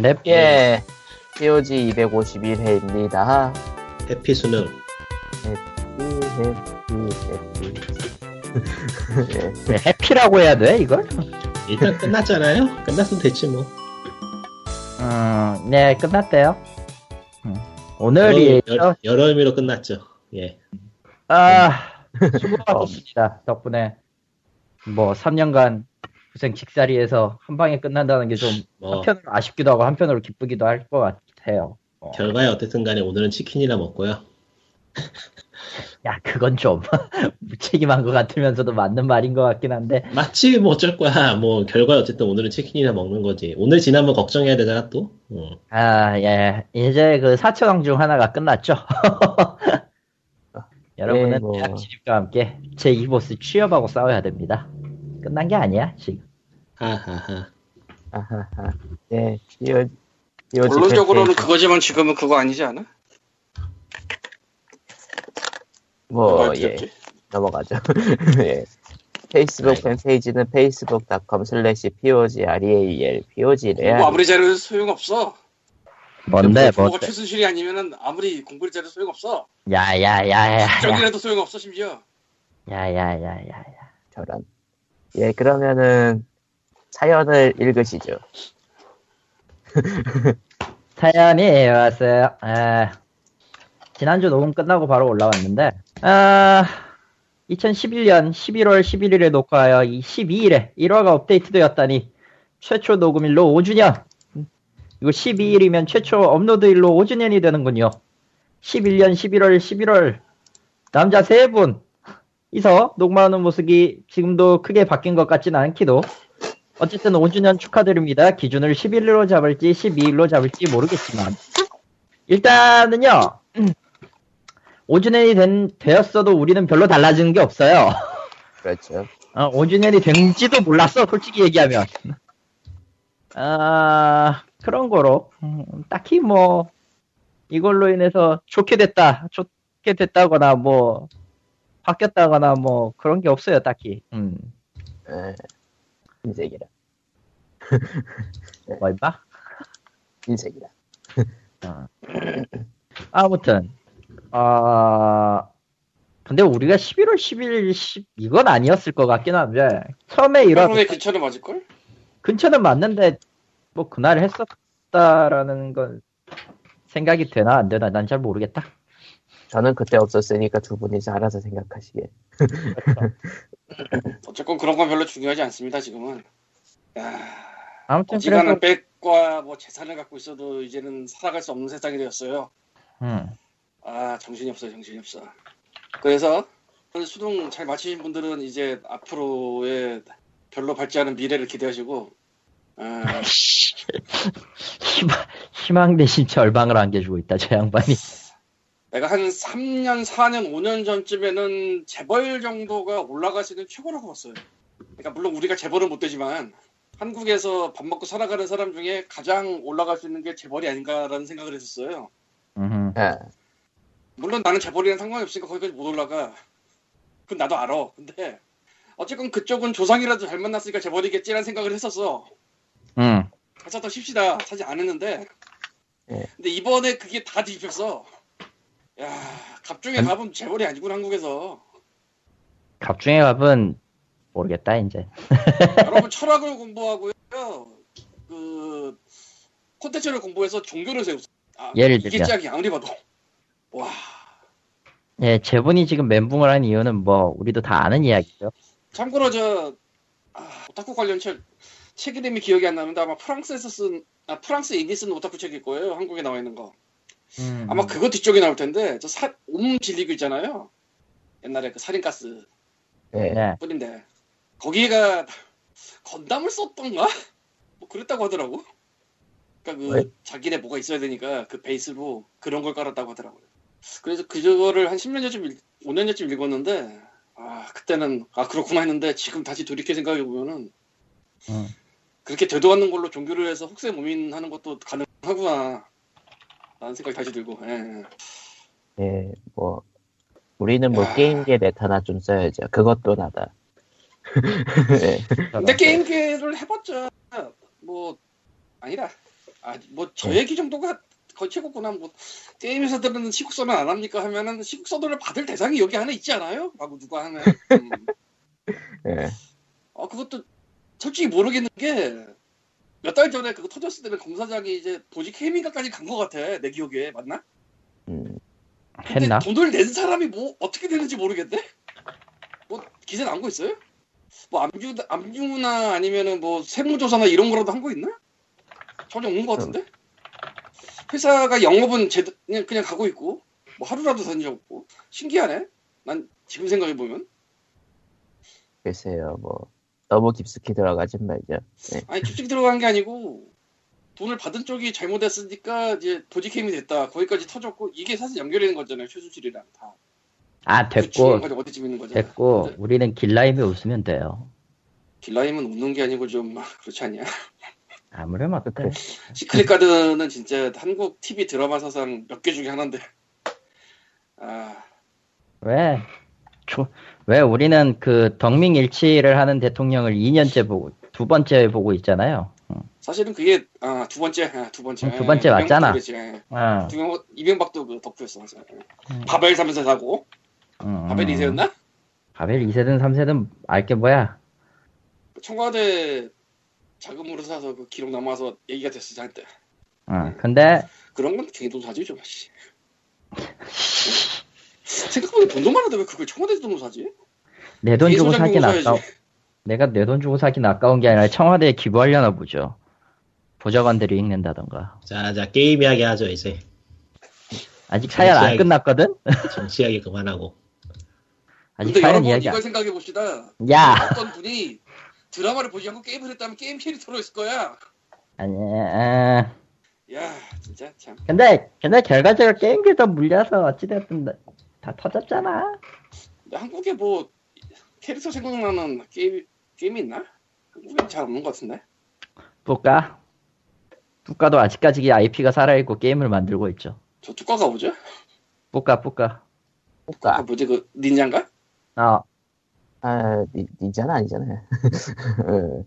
넵. 예, POG 251회입니다. 해피 수능. 해피, 해피, 해피. 왜 해피라고 해야 돼, 이걸? 일단 끝났잖아요? 끝났으면 됐지 뭐. 음, 네, 끝났대요. 음. 오늘이, 여러, 여러, 여러 의미로 끝났죠. 예. 아, 수고하셨습니다. 덕분에, 뭐, 3년간 고생 직사리에서 한 방에 끝난다는 게 좀, 뭐, 한편으로 아쉽기도 하고, 한편으로 기쁘기도 할 것 같아요. 어. 결과에 어쨌든 간에 오늘은 치킨이나 먹고요. 야, 그건 좀, 무책임한 것 같으면서도 맞는 말인 것 같긴 한데, 맞지, 뭐 어쩔 거야. 뭐, 결과에 어쨌든 오늘은 치킨이나 먹는 거지. 오늘 지나면 걱정해야 되잖아, 또. 응. 아, 예. 이제 그 4천왕 중 하나가 끝났죠. 여러분은 네, 뭐. 진입과 함께 제2보스 취업하고 싸워야 됩니다. 끝난 게 아니야, 지금. 하하하. 아하하. 예, POG. POG 본론적으로는. 그거지만 지금은 그거 아니지 않아? 뭐, 말 예? 넘어가죠. 예. 페이스북 네. 팬페이지는 facebook.com slash POGREAL, POGREAL. 뭐 아무리 잘해도 소용없어. 뭔데, 뭔데. 최순실이 아니면은 아무리 공부를 잘해도 소용없어. 야, 야, 야, 야. 정이라도 소용없어 심지어. 야, 야, 야, 야, 야. 저런. 예, 그러면은, 사연을 읽으시죠. 사연이 왔어요. 에, 지난주 녹음 끝나고 바로 올라왔는데, 아, 2011년 11월 11일에 녹화하여 이 12일에 1화가 업데이트되었다니 최초 녹음일로 5주년. 이거 12일이면 최초 업로드일로 5주년이 되는군요. 11년 11월 11월 남자 세 분. 이서 녹음하는 모습이 지금도 크게 바뀐 것 같진 않기도 어쨌든 5주년 축하드립니다. 기준을 11일로 잡을지 12일로 잡을지 모르겠지만 일단은요 5주년이 된, 되었어도 우리는 별로 달라지는 게 없어요. 그렇죠. 어, 5주년이 된지도 몰랐어, 솔직히 얘기하면. 아, 그런 거로, 음, 딱히 뭐, 이걸로 인해서 좋게 됐다, 좋게 됐다거나, 뭐, 바뀌었다거나, 뭐, 그런 게 없어요, 딱히. 음, 예. 흰색이라. 뭐, 임마? 흰색이라. 아무튼, 아, 근데 우리가 11월 10일, 10, 이건 아니었을 것 같긴 한데, 처음에 이런, 그러면 근처는 맞을 걸? 근처는 맞는데 뭐 그날 했었다라는 건 생각이 되나 안 되나 난 잘 모르겠다. 저는 그때 없었으니까 두 분이서 알아서 생각하시게. 어쨌건 그런 건 별로 중요하지 않습니다 지금은. 야, 아무튼 어지간한 그래서 백과 뭐 재산을 갖고 있어도 이제는 살아갈 수 없는 세상이 되었어요. 음, 아 정신이 없어요 정신이 없어. 그래서 수능 잘 마치신 분들은 이제 앞으로의 별로 밝지 않은 미래를 기대하시고 아, 희망, 희망 대신 절망을 안겨주고 있다 저 양반이. 내가 한 3년, 4년, 5년 전쯤에는 재벌 정도가 올라갈 수 있는 최고라고 봤어요. 그러니까 물론 우리가 재벌은 못 되지만 한국에서 밥 먹고 살아가는 사람 중에 가장 올라갈 수 있는 게 재벌이 아닌가라는 생각을 했었어요. 음, 예. 물론 나는 재벌이랑 상관이 없으니까 거기까지 못 올라가. 그건 나도 알아. 근데 어쨌건 그쪽은 조상이라도 잘 만났으니까 재벌이겠지라는 생각을 했었어. 음, 가서 더 쉽시다. 사실 안 했는데. 예. 근데 이번에 그게 다 뒤집혔어. 야, 갑중에 갑은 재벌이 아니구나 한국에서. 갑중의 갑은 모르겠다 이제. 여러분 철학을 공부하고요. 그 콘텐츠를 공부해서 종교를 세우세요. 아, 예를 이게 들면. 짝이 아무리 봐도. 와, 예, 재분이 지금 멘붕을 한 이유는 뭐 우리도 다 아는 이야기죠. 참고로 저 아, 오타쿠 관련 책, 책 이름이 기억이 안 나는데 아마 프랑스에서 쓴 아, 프랑스 인디 쓴 오타쿠 책일 거예요. 한국에 나와 있는 거. 음, 아마 그거 뒤쪽에 나올 텐데 저 사, 옴 질리고 있잖아요. 옛날에 그 살인가스 예. 네. 뿌린데 거기가 건담을 썼던가? 뭐 그랬다고 하더라고. 그러니까 그 왜? 자기네 뭐가 있어야 되니까 그 베이스로 그런 걸 깔았다고 하더라고요. 그래서 그거를 한 10년 전쯤, 읽- 5년 전쯤 읽었는데 아 그때는 아 그렇구나 했는데 지금 다시 돌이켜 생각해 보면은 음. 그렇게 되도 않는 걸로 종교를 해서 혹세 무민하는 것도 가능하구나 라는 생각이 다시 들고 예. 예, 뭐, 우리는 뭐 야. 게임계 메타나 좀 써야죠. 그것도 나다. 예. 근데 게임계를 해봤자 뭐 아니라 아, 뭐, 저 네. 얘기 정도가 거의 최고구나. 뭐, 게임 회사들은 시국선언 안 합니까? 하면은 시국선언을 받을 대상이 여기 안에 있지 않아요? 라고 누가 하면. 음. 예. 어, 그것도 솔직히 모르겠는 게, 몇 달 전에 그거 터졌을 때는 검사장이 이제 보직 해임인가까지 간 것 같아. 내 기억에. 맞나? 음, 했나? 돈을 낸 사람이 뭐, 어떻게 되는지 모르겠네? 뭐, 기사 나온 거 있어요? 뭐, 암주, 암주나 아니면은 뭐, 세무조사나 이런 거라도 한 거 있나? 전혀 없는 것 같은데? 회사가 영업은 제대 그냥, 그냥 가고 있고, 뭐, 하루라도 산적 없고. 신기하네? 난 지금 생각해 보면. 글쎄요, 뭐 너무 깊숙이 들어가진 말죠. 예. 아니 깊숙이 들어간 게 아니고 돈을 받은 쪽이 잘못했으니까 이제 보직해임이 됐다. 거기까지 터졌고 이게 사실 연결되는 거잖아요. 최수실이랑 다. 아그 됐고 중간까지 어디쯤 있는 거잖아. 됐고 우리는 길라임이 웃으면 돼요. 길라임은 웃는 게 아니고 좀 아, 그렇지 않냐? 아무렴 어때? 시크릿 가든은 진짜 한국 TV 드라마 사상 몇 개 중에 하나인데. 아 왜? 조, 왜 우리는 그 덕업일치를 하는 대통령을 2년째 보고 두 번째 보고 있잖아요. 응. 사실은 그게 아, 두 번째 아, 두 번째 응, 두 번째 이명박도 맞잖아. 예. 어, 이명박, 이명박도 그 덕후였어 맞아. 음. 바벨 3세 사고 응, 바벨 응. 2세였나? 바벨 2세든 3세든 알게 뭐야? 청와대 자금으로 사서 그 기록 남아서 얘기가 됐어 저한테. 응. 근데 그런 건 사지 좀. 씨. 생각보다 돈도 많은데 왜 그걸 청와대 돈으로 사지? 내 돈 주고 사긴 아까워. 내가 내 돈 주고 사긴 아까운 게 아니라 청와대에 기부하려나 보죠. 보좌관들이 읽는다던가. 자, 자, 게임 이야기 하죠, 이제. 아직 사연 안 정치하기. 끝났거든? 정치 이야기 그만하고. 아직 근데 사연 이야기 안. 이걸 생각해 봅시다. 야! 어떤 분이 드라마를 보지 않고 게임을 했다면 게임 캐릭터로 했을 거야. 아니, 아, 야 진짜 참. 근데, 근데 결과적으로 게임기 더 물려서 어찌됐든 다- 다 터졌잖아. 근데 한국에 뭐 캐릭터 생각나는 게임 게임이 있나? 한국엔 잘 없는 것 같은데. 뿌까? 뿌까도 아직까지 이 IP가 살아있고 게임을 만들고 있죠. 저 뚜과가 뭐죠? 뿌까, 뿌까. 아 그러니까 뭐지 그 닌자인가? 어, 아 니- 닌자는 아니잖아요. 예.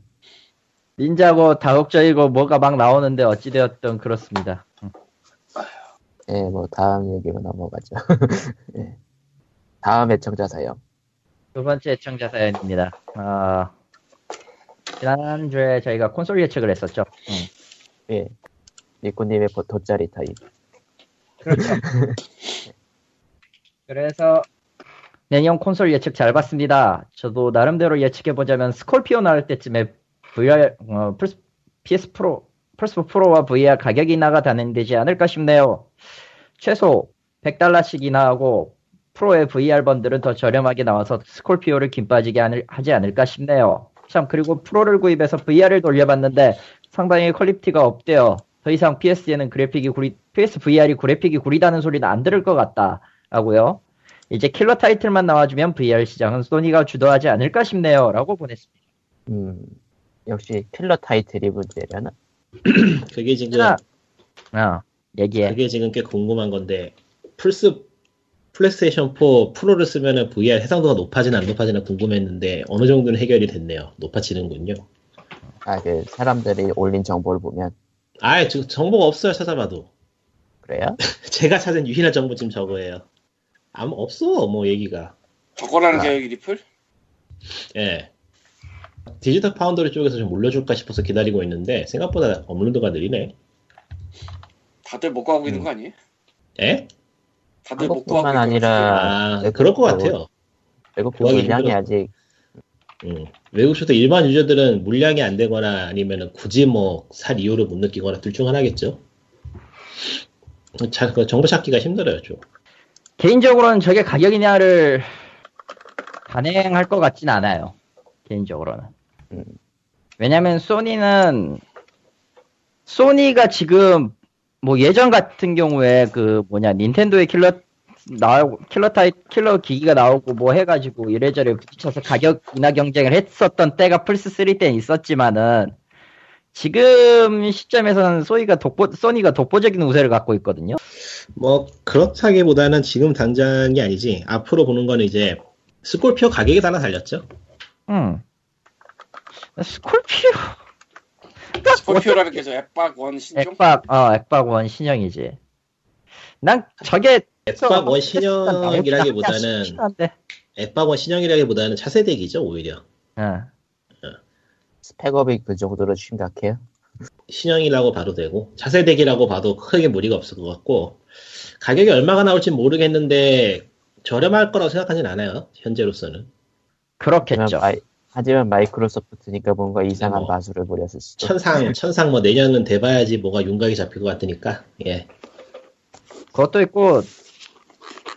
닌자고 다국적이고 뭐가 막 나오는데 어찌되었든 그렇습니다. 응. 예, 뭐 다음 얘기로 넘어가죠. 예. 다음 애청자 사연. 두 번째 애청자 사연입니다. 어, 지난주에 저희가 콘솔 예측을 했었죠. 응. 예. 니코님의 보- 돗자리 타입. 그렇죠. 그래서 내년 콘솔 예측 잘 봤습니다. 저도 나름대로 예측해보자면 스콜피오 나올 때쯤에 VR, 어, 플스, PS 프로, 플스4 프로와 VR 가격 인하가 되지 않을까 싶네요. 최소 100달러씩이나 하고 프로의 VR 번들은 더 저렴하게 나와서 스콜피오를 김 빠지게 하늘- 하지 않을까 싶네요. 참 그리고 프로를 구입해서 VR을 돌려봤는데 상당히 quality가 up됐네요. 더 이상 PS에는 그래픽이 구리, PS VR이 그래픽이 구리다는 소리는 안 들을 것 같다라고요. 이제 킬러 타이틀만 나와주면 VR 시장은 소니가 주도하지 않을까 싶네요. 라고 보냈습니다. 음, 역시 킬러 타이틀이 문제려나? 그게 지금, 아, 어, 얘기해. 그게 지금 꽤 궁금한 건데, 플스, 플레이스테이션 4 프로를 쓰면은 VR 해상도가 높아지나 안 높아지나 궁금했는데, 어느 정도는 해결이 됐네요. 높아지는군요. 아, 그 사람들이 올린 정보를 보면 아, 지금 정보가 없어요, 찾아봐도. 그래요? 제가 찾은 유일한 정보 지금 저거예요. 아무, 없어, 뭐, 얘기가. 저거라는 아. 계획이 리플? 예. 디지털 파운더리 쪽에서 좀 올려줄까 싶어서 기다리고 있는데, 생각보다 업로드가 느리네. 다들 못 가고 있는 음. 거 아니에요? 예? 다들 못 가고 한국뿐만 있는 거 아니라 아, 네, 그럴 것 같아요. 외국 구하기 물량이 힘들어. 아직 음. 외국 쇼트 일반 유저들은 물량이 안 되거나 아니면 굳이 뭐 살 이유를 못 느끼거나 둘 중 하나겠죠. 자, 그 정보 찾기가 힘들어요, 좀. 개인적으로는 저게 가격이냐를 단행할 것 같진 않아요. 개인적으로는. 음. 왜냐면 소니는 소니가 지금 뭐 예전 같은 경우에 그 뭐냐 닌텐도의 킬러 나오고 킬러 타이 킬러 기기가 나오고 뭐 해가지고 이래저래 부딪혀서 가격 인하 경쟁을 했었던 때가 플스 3 때는 있었지만은 지금 시점에서는 소니가 독보 소니가 독보적인 우세를 갖고 있거든요. 뭐 그렇다기보다는 지금 당장이 아니지. 앞으로 보는 건 이제 스콜피오 가격이 하나 달렸죠. 음. 스콜피오. 스콜피오라는 게 저 엑박 원 신형? 엑박 어 엑박원 신형이지. 난 저게 엑박원 신형이라기보다는. 엑박원 신형이라기보다는 차세대기죠 오히려 어. 스펙up이 그 정도로 심각해요? 신형이라고 봐도 되고 차세대기라고 봐도 크게 무리가 없을 것 같고 가격이 얼마가 나올지 모르겠는데 저렴할 거라고 생각하진 않아요 현재로서는 그렇겠죠. 마이, 하지만 마이크로소프트니까 뭔가 이상한 뭐, 마술을 부렸을 수도. 천상 천상 뭐 내년은 돼봐야지 뭐가 윤곽이 잡힐 것 같으니까 예 그것도 있고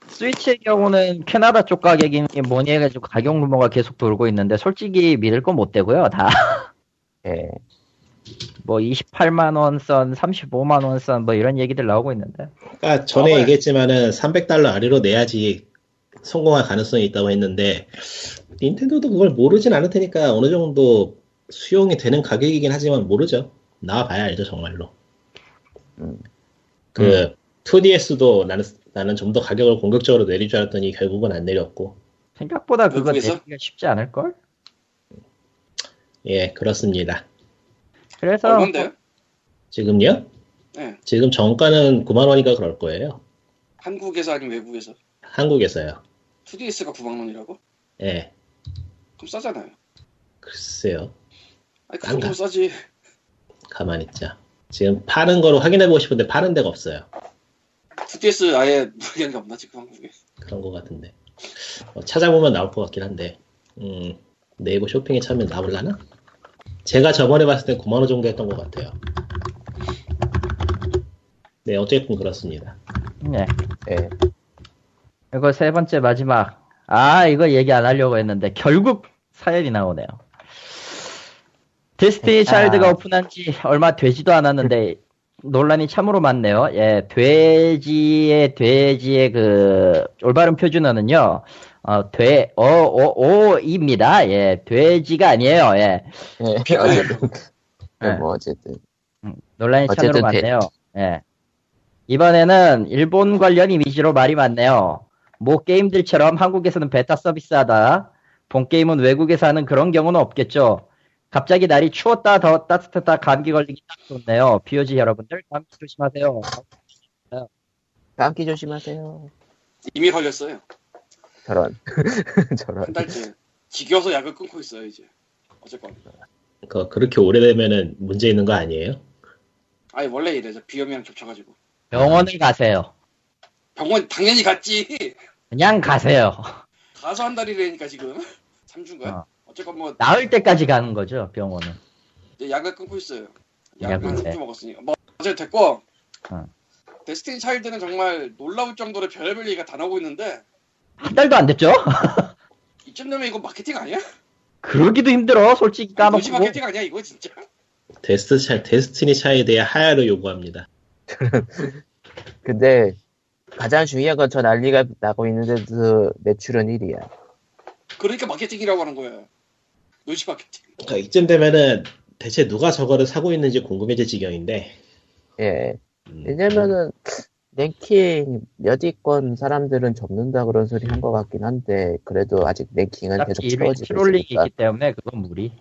스위치의 경우는 캐나다 쪽 가격이 뭐니 해가지고 가격 루머가 계속 돌고 있는데 솔직히 믿을 건 못 되고요 다. 예. 뭐 28만 원 선, 35만 원 선 뭐 이런 얘기들 나오고 있는데. 그러니까 전에 봐봐요. 얘기했지만은 300달러 아래로 내야지 성공할 가능성이 있다고 했는데 닌텐도도 그걸 모르진 않을 테니까 어느 정도 수용이 되는 가격이긴 하지만 모르죠. 나와봐야 알죠 정말로. 음. 그 2DS도 나는 나는 좀 더 가격을 공격적으로 내릴 줄 알았더니 결국은 안 내렸고 생각보다 그거? 내기가 쉽지 않을 걸. 예 그렇습니다. 그래서 얼마인데요? 지금요? 네. 지금 정가는 9만 원이니까 그럴 거예요. 한국에서 아니면 외국에서? 한국에서요. 2DS가 9만 원이라고? 예 그럼 싸잖아요. 글쎄요. 아니 그 가. 싸지. 가만히 있자. 지금 파는 거로 확인해보고 싶은데 파는 데가 없어요. 2DS 아예 게 없나 지금 한국에? 그런 것 같은데. 어, 찾아보면 나올 것 같긴 한데. 음, 네이버 쇼핑에 차면 나올라나? 제가 저번에 봤을 때 9만원 정도 했던 것 같아요. 네, 어쨌든 그렇습니다. 네. 예. 이거 세 번째 마지막. 아 이거 얘기 안 하려고 했는데 결국 사연이 나오네요. 데스티니 아. 차일드가 오픈한 지 얼마 되지도 않았는데 논란이 참으로 많네요. 예, 돼지의 돼지의 그 올바른 표준어는요. 어, 돼, 어, 오, 오입니다. 예, 돼지가 아니에요. 예. 예. 어쨌든. 예. 뭐 어쨌든. 음, 논란이 참으로 어쨌든 많네요. 예. 이번에는 일본 관련 이미지로 말이 많네요. 모 게임들처럼 한국에서는 베타 서비스하다. 본 게임은 외국에서 하는 그런 경우는 없겠죠. 갑자기 날이 추웠다 더 따뜻했다 감기 걸리기 딱 좋네요. POG 여러분들 감기 조심하세요. 감기 조심하세요. 이미 걸렸어요. 저런. 저런. 한 달째. 지겨워서 약을 끊고 있어요 이제. 어쨌건. 그, 그렇게 오래되면은 문제 있는 거 아니에요? 아니 원래 이래. 저 비염이랑 겹쳐가지고. 병원을 가세요. 병원 당연히 갔지. 그냥 가세요. 가서 한 달이라니까 지금. 3주인가? 어. 어쨌건 뭐 나을 때까지 가는 거죠, 병원은. 이제 약을 끊고 있어요. 약을 한 네. 3주 먹었으니까. 뭐 어제 됐고. 어. 데스티니 차일드는 정말 놀라울 정도로 별의별 얘기가 다 나오고 있는데 한 달도 안 됐죠? 이쯤 되면 이거 마케팅 아니야? 그러기도 힘들어, 솔직히 까먹고. 마케팅 아니야 이거 진짜? 데스티 차, 데스티니 차일드의 하야를 요구합니다. 근데 가장 중요한 건 저 난리가 나고 있는데도 매출은 1위야. 그러니까 마케팅이라고 하는 거야. 노지 마케팅. 그러니까 이쯤 되면은 대체 누가 저거를 사고 있는지 궁금해질 지경인데. 예. 음, 왜냐면은 랭킹 몇 위권 사람들은 접는다 그런 소리 한 것 같긴 한데 그래도 아직 랭킹은 계속 채워지고 있기 때문에 그건 무리.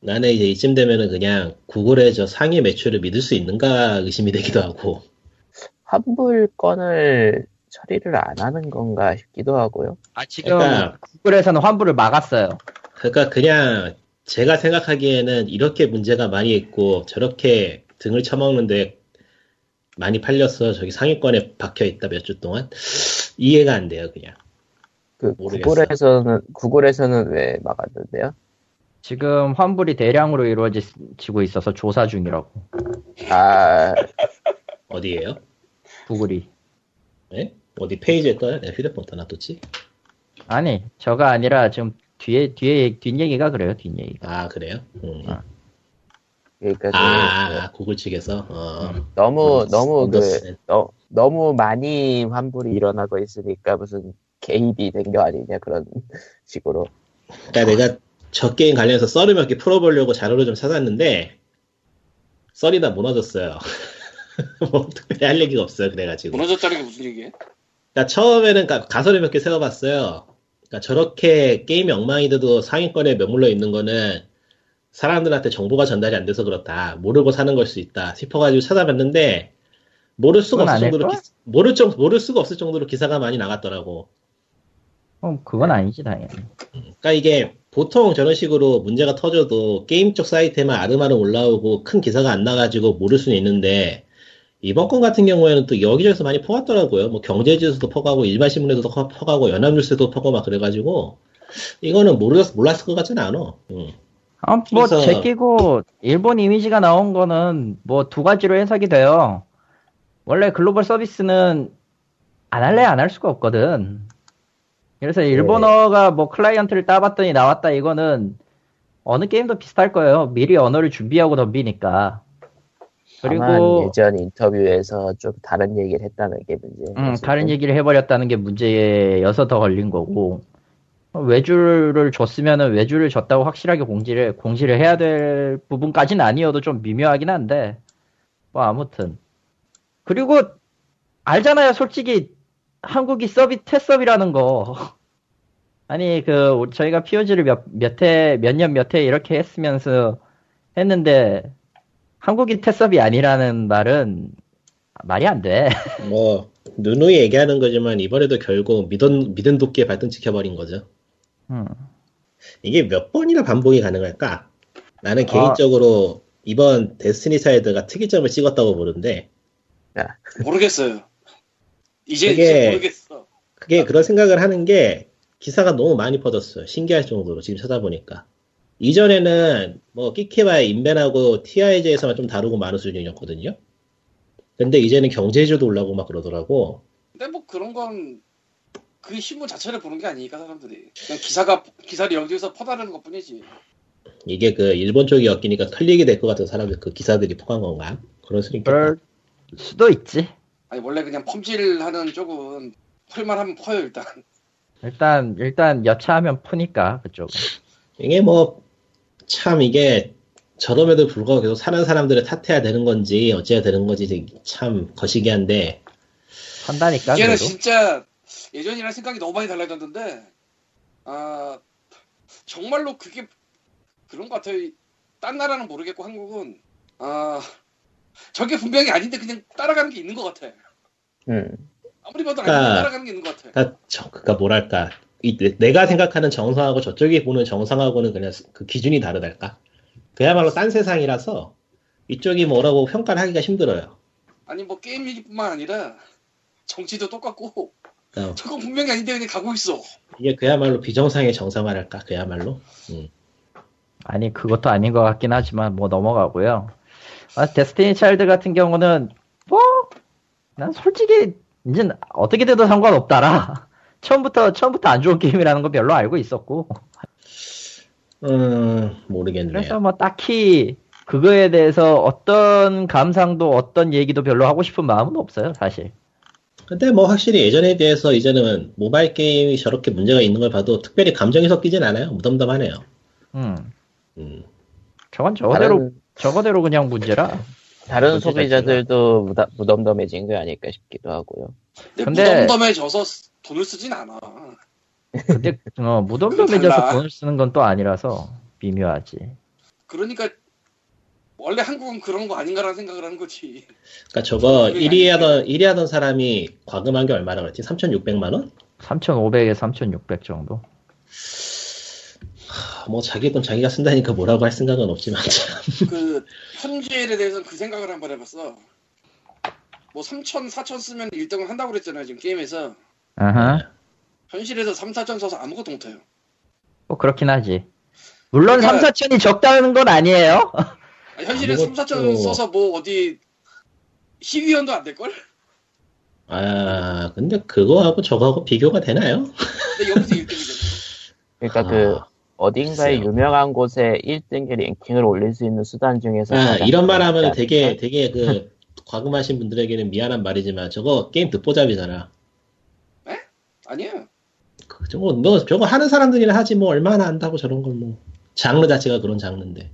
나는 이제 이쯤 되면은 그냥 구글의 저 상위 매출을 믿을 수 있는가 의심이 되기도 하고. 환불 건을 처리를 안 하는 건가 싶기도 하고요. 아, 지금 그러니까- 구글에서는 환불을 막았어요. 그러니까 그냥 제가 생각하기에는 이렇게 문제가 많이 있고 저렇게 등을 쳐먹는데 많이 팔려서 저기 상위권에 박혀 있다 몇 주 동안 이해가 안 돼요 그냥. 그 모르겠어요. 구글에서는 구글에서는 왜 막았는데요? 지금 환불이 대량으로 이루어지고 있어서 조사 중이라고. 아 어디에요? 구글이. 예? 어디 페이지에 떠요? 내 휴대폰 떠놔뒀지? 아니, 저가 아니라 지금 뒤에, 뒤에, 뒷얘기가 그래요, 뒷얘기가. 아 그래요? 음. 아. 그러니까 그, 아, 아, 구글 측에서 어. 너무 음, 너무 그 언더스- 너, 너무 많이 환불이 일어나고 있으니까 무슨 개입이 된거 아니냐 그런 식으로 그러니까 내가 저 게임 관련해서 썰을 몇 개 풀어보려고 자료를 좀 찾았는데 썰이 다 무너졌어요. 뭐 어떻게 할 얘기가 없어요. 그래가지고. 무너졌다는 게 무슨 얘기야? 그러니까 처음에는 가- 가설을 몇 개 세워봤어요. 그러니까 저렇게 게임이 엉망이 돼도 상위권에 머물러 있는 거는 사람들한테 정보가 전달이 안 돼서 그렇다. 모르고 사는 걸 수 있다. 싶어가지고 찾아봤는데 모를 수가 없을 정도로? 기- 모를 정 모를 수가 없을 정도로 기사가 많이 나갔더라고. 어, 그건 아니지 당연히. 그러니까 이게 보통 저런 식으로 문제가 터져도 게임 쪽 사이트에만 아름아름 올라오고 큰 기사가 안 나가지고 모를 수는 있는데 이번 건 같은 경우에는 또 여기저기서 많이 퍼갔더라고요. 뭐 경제지에서도 퍼가고 일반 신문에서도 퍼- 퍼가고 연합뉴스에도 퍼고 막 그래가지고 이거는 모르 몰랐을 것 같지는 않아. 응. 아, 뭐 그래서- 제끼고 일본 이미지가 나온 거는 뭐 두 가지로 해석이 돼요. 원래 글로벌 서비스는 안 할래 안 할 수가 없거든. 그래서 일본어가 뭐 클라이언트를 따봤더니 나왔다 이거는 어느 게임도 비슷할 거예요. 미리 언어를 준비하고 덤비니까. 그리고 예전 인터뷰에서 좀 다른 얘기를 했다는 게 문제. 음, 다른 얘기를 해버렸다는 게 문제여서 더 걸린 거고. 외주를 줬으면은 외주를 줬다고 확실하게 공지를 공지를 해야 될 부분까지는 아니어도 좀 미묘하긴 한데. 뭐 아무튼. 그리고 알잖아요 솔직히. 한국이 서비 테스업이라는 거. 아니 그 저희가 POG를 몇몇해몇 년몇해 이렇게 했으면서 했는데 한국이 테스업이 아니라는 말은 말이 안 돼. 뭐 누누이 얘기하는 거지만 이번에도 결국 믿은 믿은 도끼에 발등 찍혀버린 거죠. 음. 이게 몇 번이나 반복이 가능할까? 나는 아. 개인적으로 이번 데스티니 차일드가 특이점을 찍었다고 보는데 모르겠어요. 이제 그게- 이제 모르겠어. 그게 그런 생각을 하는 게 기사가 너무 많이 퍼졌어요. 신기할 정도로 지금 찾아보니까. 이전에는 뭐 끽해야 인벤하고 TIG에서만 좀 다루고 마는 수준이었거든요. 근데 이제는 경제지도 올라오고 막 그러더라고. 근데 뭐 그런 건 그 신문 자체를 보는 게 아니니까 사람들이 그냥 기사가 기사를 여기서 퍼 나르는 것뿐이지. 이게 그 일본 쪽이 엮이니까 클릭이 될 것 같은 사람들 그 기사들이 퍼간 건가? 그럴 수도 있겠다. 그럴 수도 있지. 아니 원래 그냥 펌질하는 쪽은 펄만 하면 퍼요 일단. 일단 일단 여차하면 푸니까 그쪽. 이게 뭐 참 이게 저럼에도 불구하고 계속 사는 사람들을 탓해야 되는 건지 어째야 되는 건지 참 거시기한데 한다니까 그래도. 진짜 예전이랑 생각이 너무 많이 달라졌는데 아 정말로 그게 그런 것 같아요. 딴 나라는 모르겠고 한국은 아 저게 분명히 아닌데 그냥 따라가는 게 있는 것 같아. 음. 아무리 봐도 그러니까- 아닌데 따라가는 게 있는 것 같아. 그러니까, 저, 그러니까 뭐랄까 이, 내- 내가 생각하는 정상하고 저쪽이 보는 정상하고는 그냥 그 기준이 다르달까 그야말로 딴 세상이라서 이쪽이 뭐라고 평가를 하기가 힘들어요 아니 뭐 게임 얘기뿐만 아니라 정치도 똑같고 어, 저건 분명히 아닌데 그냥 가고 있어. 이게 그야말로 비정상의 정상화랄까 그야말로 음. 아니 그것도 아닌 것 같긴 하지만 뭐 넘어가고요. 아, 데스티니 차일드 같은 경우는 뭐 난 솔직히 이제 어떻게 돼도 상관없다라. 처음부터 처음부터 안 좋은 게임이라는 거 별로 알고 있었고. 음, 모르겠네요 그래서 뭐 딱히 그거에 대해서 어떤 감상도 어떤 얘기도 별로 하고 싶은 마음은 없어요 사실. 근데 뭐 확실히 예전에 비해서 이제는 모바일 게임이 저렇게 문제가 있는 걸 봐도 특별히 감정이 섞이진 않아요 무덤덤하네요 음. 음. 저건 저거대로 다른 저거대로 그냥 문제라. 다른 문제 소비자들도 무덤덤해진 거 아닐까 싶기도 하고요. 근데, 근데- 무덤덤해져서 돈을 쓰진 않아. 근데 어, 무덤덤해져서 달라. 돈을 쓰는 건 또 아니라서 미묘하지. 그러니까 원래 한국은 그런 거 아닌가라는 생각을 하는 거지. 그러니까 저거 그게 1위 하던 1위 하던 사람이 과금한 게 얼마나 그랬지 3,600만 원? 3,500에 3,600 정도. 아, 뭐 자기 돈 자기가 쓴다니까 뭐라고 할 생각은 없지만 참. 그 현지엘에 대해서는 그 생각을 한번 해봤어. 뭐 3천, 4천 쓰면 1등을 한다고 그랬잖아요 지금 게임에서. 아하. 현실에서 3, 4천 써서 아무것도 못해요. 뭐 그렇긴 하지. 물론 그러니까- 3, 4천이 적다는 건 아니에요. 아니, 현실에 3, 4천 아무것도- 써서 뭐 어디 시위원도 안 될걸? 아 근데 그거하고 저거하고 비교가 되나요? 근데 여기서 1등이잖아. 그러니까 아, 그 어딘가에 글쎄요. 유명한 곳에 1등의 랭킹을 올릴 수 있는 수단 중에서 아, 이런 말 하면? 되게 되게 그 과금하신 분들에게는 미안한 말이지만 저거 게임 듣보잡이잖아. 아니야. 그 저거 너 저거 하는 사람들이나 하지 뭐 얼마나 안다고 저런 걸 뭐. 장르 자체가 그런 장르인데.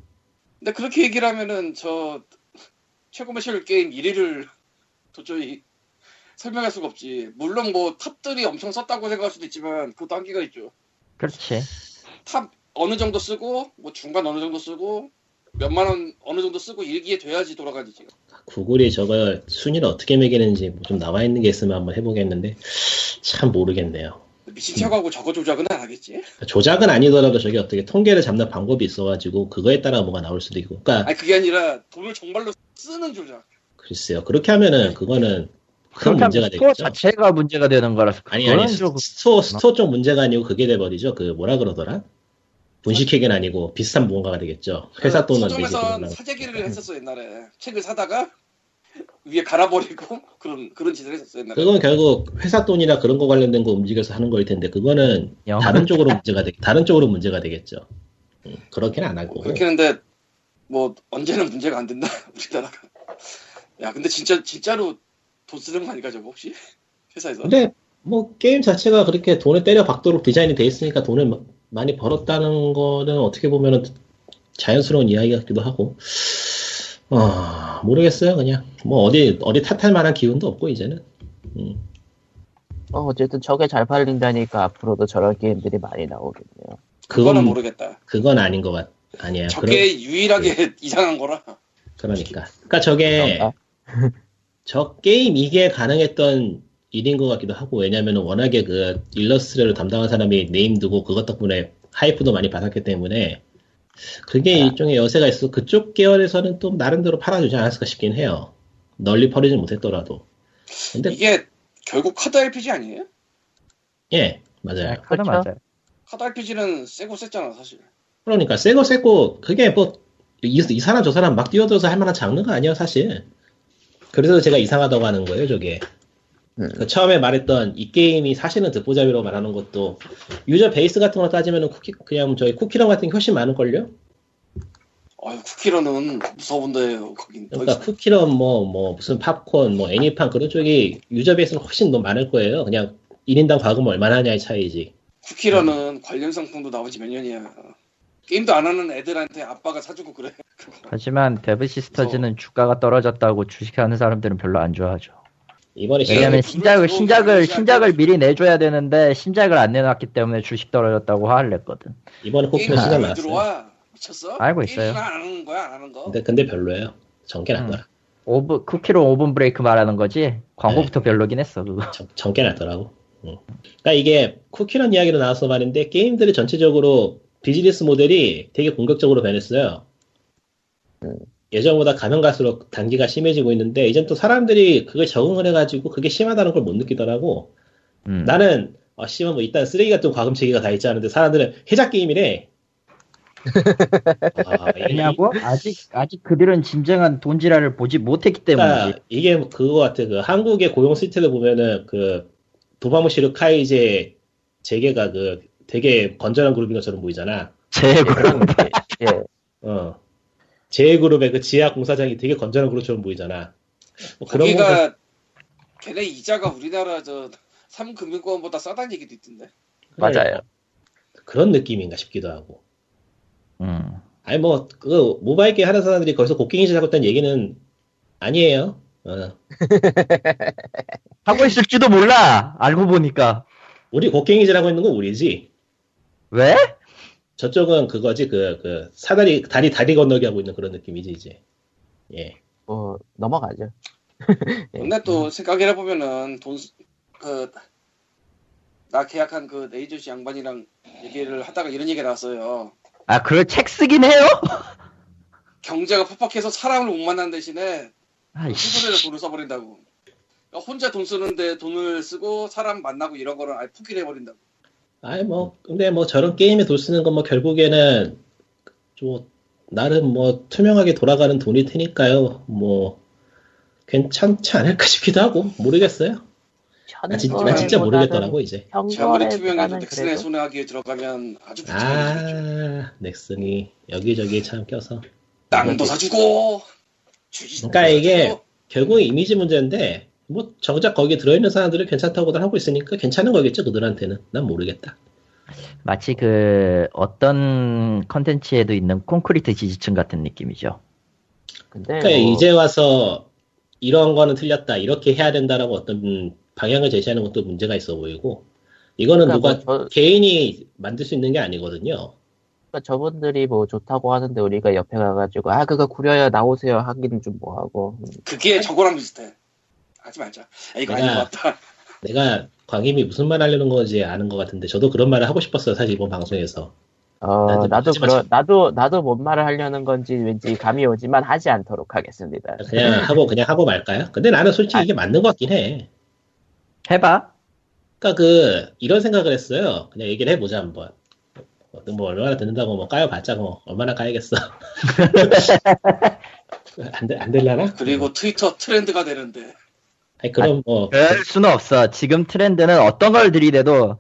근데 그렇게 얘기를 하면은 저 최고 매출 게임 1위를 도저히 설명할 수가 없지. 물론 뭐 탑들이 엄청 썼다고 생각할 수도 있지만 그것도 한계가 있죠. 그렇지. 탑 어느 정도 쓰고 뭐 중간 어느 정도 쓰고 몇만 원 어느 정도 쓰고 이렇게 돼야지 돌아가지 지금. 구글이 저거 순위를 어떻게 매기는지 뭐좀 나와 있는 게 있으면 한번 해보겠는데 참 모르겠네요. 미친 척하고 저거 조작은 안 하겠지? 조작은 아니더라도 저게 어떻게 통계를 잡는 방법이 있어가지고 그거에 따라 뭐가 나올 수도 있고. 그러니까 아니 그게 아니라 돈을 정말로 쓰는 조작. 글쎄요. 그렇게 하면은 그거는 큰 문제가 스토어 되겠죠. 자체가 문제가 되는 거라서 아니 아니 좀 스토어 스토어 쪽 문제가 아니고 그게 돼버리죠. 그 뭐라 그러더라? 분식회계는 아니고 비슷한 무언가가 되겠죠. 회사 돈은 그러려고. 사재기를 했었어 옛날에. 책을 사다가 위에 갈아버리고 그런 그런 짓을 했었어 옛날에. 그건 결국 회사 돈이나 그런 거 관련된 거 움직여서 하는 거일 텐데 그거는 영. 다른 쪽으로 문제가 되 다른 쪽으로 문제가 되겠죠. 음, 그렇게는 안할 거고. 그렇게 했는데 뭐 언제는 문제가 안 된다 우리나라가. 야 근데 진짜 진짜로 돈 쓰는 거 아닐까 저거 혹시 회사에서? 근데 뭐 게임 자체가 그렇게 돈을 때려 박도록 디자인이 돼 있으니까 돈을 마- 많이 벌었다는 거는 어떻게 보면은 자연스러운 이야기 같기도 하고 어, 모르겠어요 그냥 뭐 어디 어디 탓할 만한 기운도 없고 이제는 음. 어, 어쨌든 저게 잘 팔린다니까 앞으로도 저런 게임들이 많이 나오겠네요. 그거는 그건 모르겠다. 그건 아닌 것 같 아니에요 저게 유일하게 이상한 거라. 그러, 니까 그러니까 저게? 저 게임 이게 가능했던 일인 것 같기도 하고 왜냐면은 워낙에 그 일러스트를 담당한 사람이 named고 그것 덕분에 hype도 많이 받았기 때문에 그게 일종의 여세가 있어 그쪽 계열에서는 또 나름대로 팔아주지 않았을까 싶긴 해요 널리 퍼리지 못했더라도 근데 이게 결국 카드 RPG 아니에요? 예 맞아요 카드 그렇죠. 맞아요. 카드 RPG는 세고 셌잖아 사실. 그러니까 새거 새고 그게 뭐 이, 이 사람 저 사람 막 뛰어들어서 할 만한 장르가 아니에요 사실 그래서 제가 이상하다고 하는 거예요 저게 음. 그 처음에 말했던 이 게임이 사실은 듣보잡이라고 말하는 것도 user base 같은 거 따지면은 쿠키 그냥 저희 쿠키런 같은 게 훨씬 많을걸요 아유 쿠키런은 무서운데요 거긴. 더 그러니까. 쿠키런 뭐뭐 무슨 팝콘 뭐 애니판 그런 쪽이 user base는 훨씬 더 많을 거예요 그냥 1인당 과금 얼마나 하냐의 차이지 쿠키런은 관련 상품도 나온 지몇 년이야. 게임도 안 하는 애들한테 아빠가 사주고 그래. 하지만 데브 시스터즈는 주가가 떨어졌다고 주식하는 사람들은 별로 안 좋아하죠. 이번에 예. 왜냐면 신작을 신작을 신작을 미리 내줘야 되는데 신작을 안 내놨기 때문에 주식 떨어졌다고 화를 냈거든. 이번에 시장 왜 나왔어요 들어와? 미쳤어? 알고 있어요. 안 하는 거야 안 하는 거? 근데 근데 별로예요 전개 났더라 오븐 쿠키로 오븐 브레이크 말하는 거지. 광고부터 별로긴 했어 그거. 정, 정게 났더라고. 응. 그러니까 이게 쿠키런 이야기로 나와서 말인데 게임들이 전체적으로 비즈니스 모델이 되게 공격적으로 변했어요. 음. 예전보다 가면 갈수록 단기가 심해지고 있는데 이젠 또 사람들이 그걸 적응을 해가지고 그게 심하다는 걸 못 느끼더라고. 음. 나는 아 씨발 뭐 일단 쓰레기 같은 과금체계가 다 있지 않은데 사람들은 해작 게임이래. 아, 이- 왜냐고? 아직 아직 그들은 진정한 돈지랄을 보지 못했기 때문이지. 그러니까 이게 그거 같아. 그 한국의 고용 시트를 보면은 그 도마무시르 카이제 재계가 그 되게 건전한 그룹인 것처럼 보이잖아. 그런 그룹. 예, 어. 제그룹의 그 지하 공사장이 되게 건전한 그룹처럼 보이잖아. 뭐 그런 거 거기가 걔네 이자가 우리나라 저 3금융권보다 싸다는 얘기도 있던데. 맞아요. 그런 느낌인가 싶기도 하고. 음. 아니 뭐 그 모바일 게임 하는 사람들이 거기서 곡괭이 시작했다는 얘기는 아니에요. 어. 하고 있을지도 몰라. 알고 보니까. 우리 곡괭이질하고 있는 건 우리지. 왜? 저쪽은 그거지 그 그 사다리 다리 다리 건너기 하고 있는 그런 느낌이지 이제. 예. 뭐 넘어가죠. 예. 근데 또 생각해 보면은 돈 그 나 계약한 그 네이저씨 양반이랑 얘기를 하다가 이런 얘기가 나왔어요. 아, 그래 책 쓰긴 해요? 경제가 팍팍해서 사람을 못 만난 대신에. 친구들에 돈을 써버린다고. 그러니까 혼자 돈 쓰는데 돈을 쓰고 사람 만나고 이런 거는 아예 포기를 해버린다고. 아이 뭐 근데 뭐 저런 게임에 돈 쓰는 건 뭐 결국에는 좀 나름 뭐 투명하게 돌아가는 돈일 테니까요. 뭐 괜찮지 않을까 싶기도 하고 모르겠어요. 나 진짜, 나 진짜 모르겠더라고 이제. 투명해서 현거래보다는 넥슨의 그래도 손해하기에 들어가면 아주. 아 넥슨이 여기저기 참 껴서 땅도 사주고 그러니까 이게 사주고. 결국 이미지 문제인데 뭐 정작 거기에 들어있는 사람들은 괜찮다고들 하고 있으니까 괜찮은 거겠죠 그들한테는 난 모르겠다. 마치 그 어떤 컨텐츠에도 있는 콘크리트 지지층 같은 느낌이죠. 근데 그러니까 뭐 이제 와서 이런 거는 틀렸다 이렇게 해야 된다라고 어떤 방향을 제시하는 것도 문제가 있어 보이고 이거는 그러니까 누가 뭐 저- 개인이 만들 수 있는 게 아니거든요. 그러니까 저분들이 뭐 좋다고 하는데 우리가 옆에 가가지고 아 그거 구려야 나오세요 하기는 좀 뭐하고 그게 저거랑 비슷해. 하지 말자. 아, 이거 아닌 내가- 것 같다. 내가 광님이 무슨 말 하려는 건지 아는 것 같은데 저도 그런 말을 하고 싶었어요 사실 이번 방송에서 어 나도 나도 마시고. 나도 나도 뭔 말을 하려는 건지 왠지 감이 오지만 하지 않도록 하겠습니다. 그냥 하고 그냥 하고 말까요? 근데 나는 솔직히 이게 맞는 것 같긴 해. 해봐. 그러니까 그 이런 생각을 했어요. 그냥 얘기를 해보자 한번. 뭐 얼마나 듣는다고 뭐 까여봤자 뭐 얼마나 까야겠어. 안, 되, 안 될라나? 그리고 트위터 트렌드가 되는데. 아니 그럼 뭐 그럴 수는 없어. 지금 트렌드는 어떤 걸 들이대도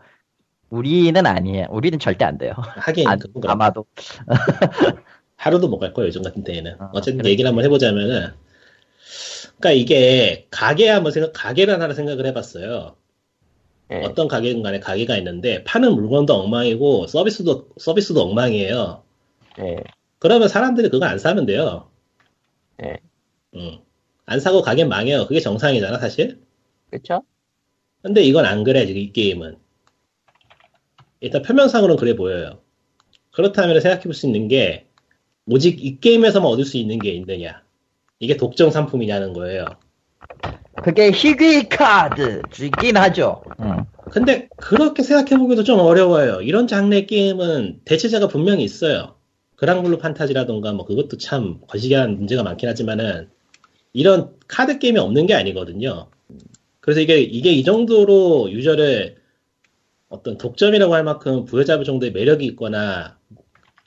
우리는 아니에요. 우리는 절대 안 돼요. 하긴 안, 그건. 아마도. 하루도 못 갈 거예요 요즘 같은 때에는. 아, 어쨌든 그래. 얘기를 한번 해보자면은 그러니까 이게 가게 한번 생각 가게를 하나 생각을 해봤어요. 예. 어떤 가게든 간에 가게가 있는데 파는 물건도 엉망이고 서비스도 서비스도 엉망이에요. 예. 그러면 사람들이 그거 안 사면 돼요. 예. 응. 안 사고 가게 망해요. 그게 정상이잖아, 사실. 그쵸? 근데 이건 안 그래, 지금 이 게임은. 일단 표면상으로는 그래 보여요. 그렇다면 생각해 볼 수 있는 게, 오직 이 게임에서만 얻을 수 있는 게 있느냐. 이게 독점 상품이냐는 거예요. 그게 희귀 카드이긴 하죠. 응. 근데 그렇게 생각해 보기도 좀 어려워요. 이런 장르의 게임은 대체자가 분명히 있어요. 그랑블루 판타지라던가 뭐 그것도 참 거시기한 문제가 많긴 하지만은 이런 카드 게임이 없는 게 아니거든요. 그래서 이게 이게 이 정도로 유저를 어떤 독점이라고 할 만큼 부여잡을 정도의 매력이 있거나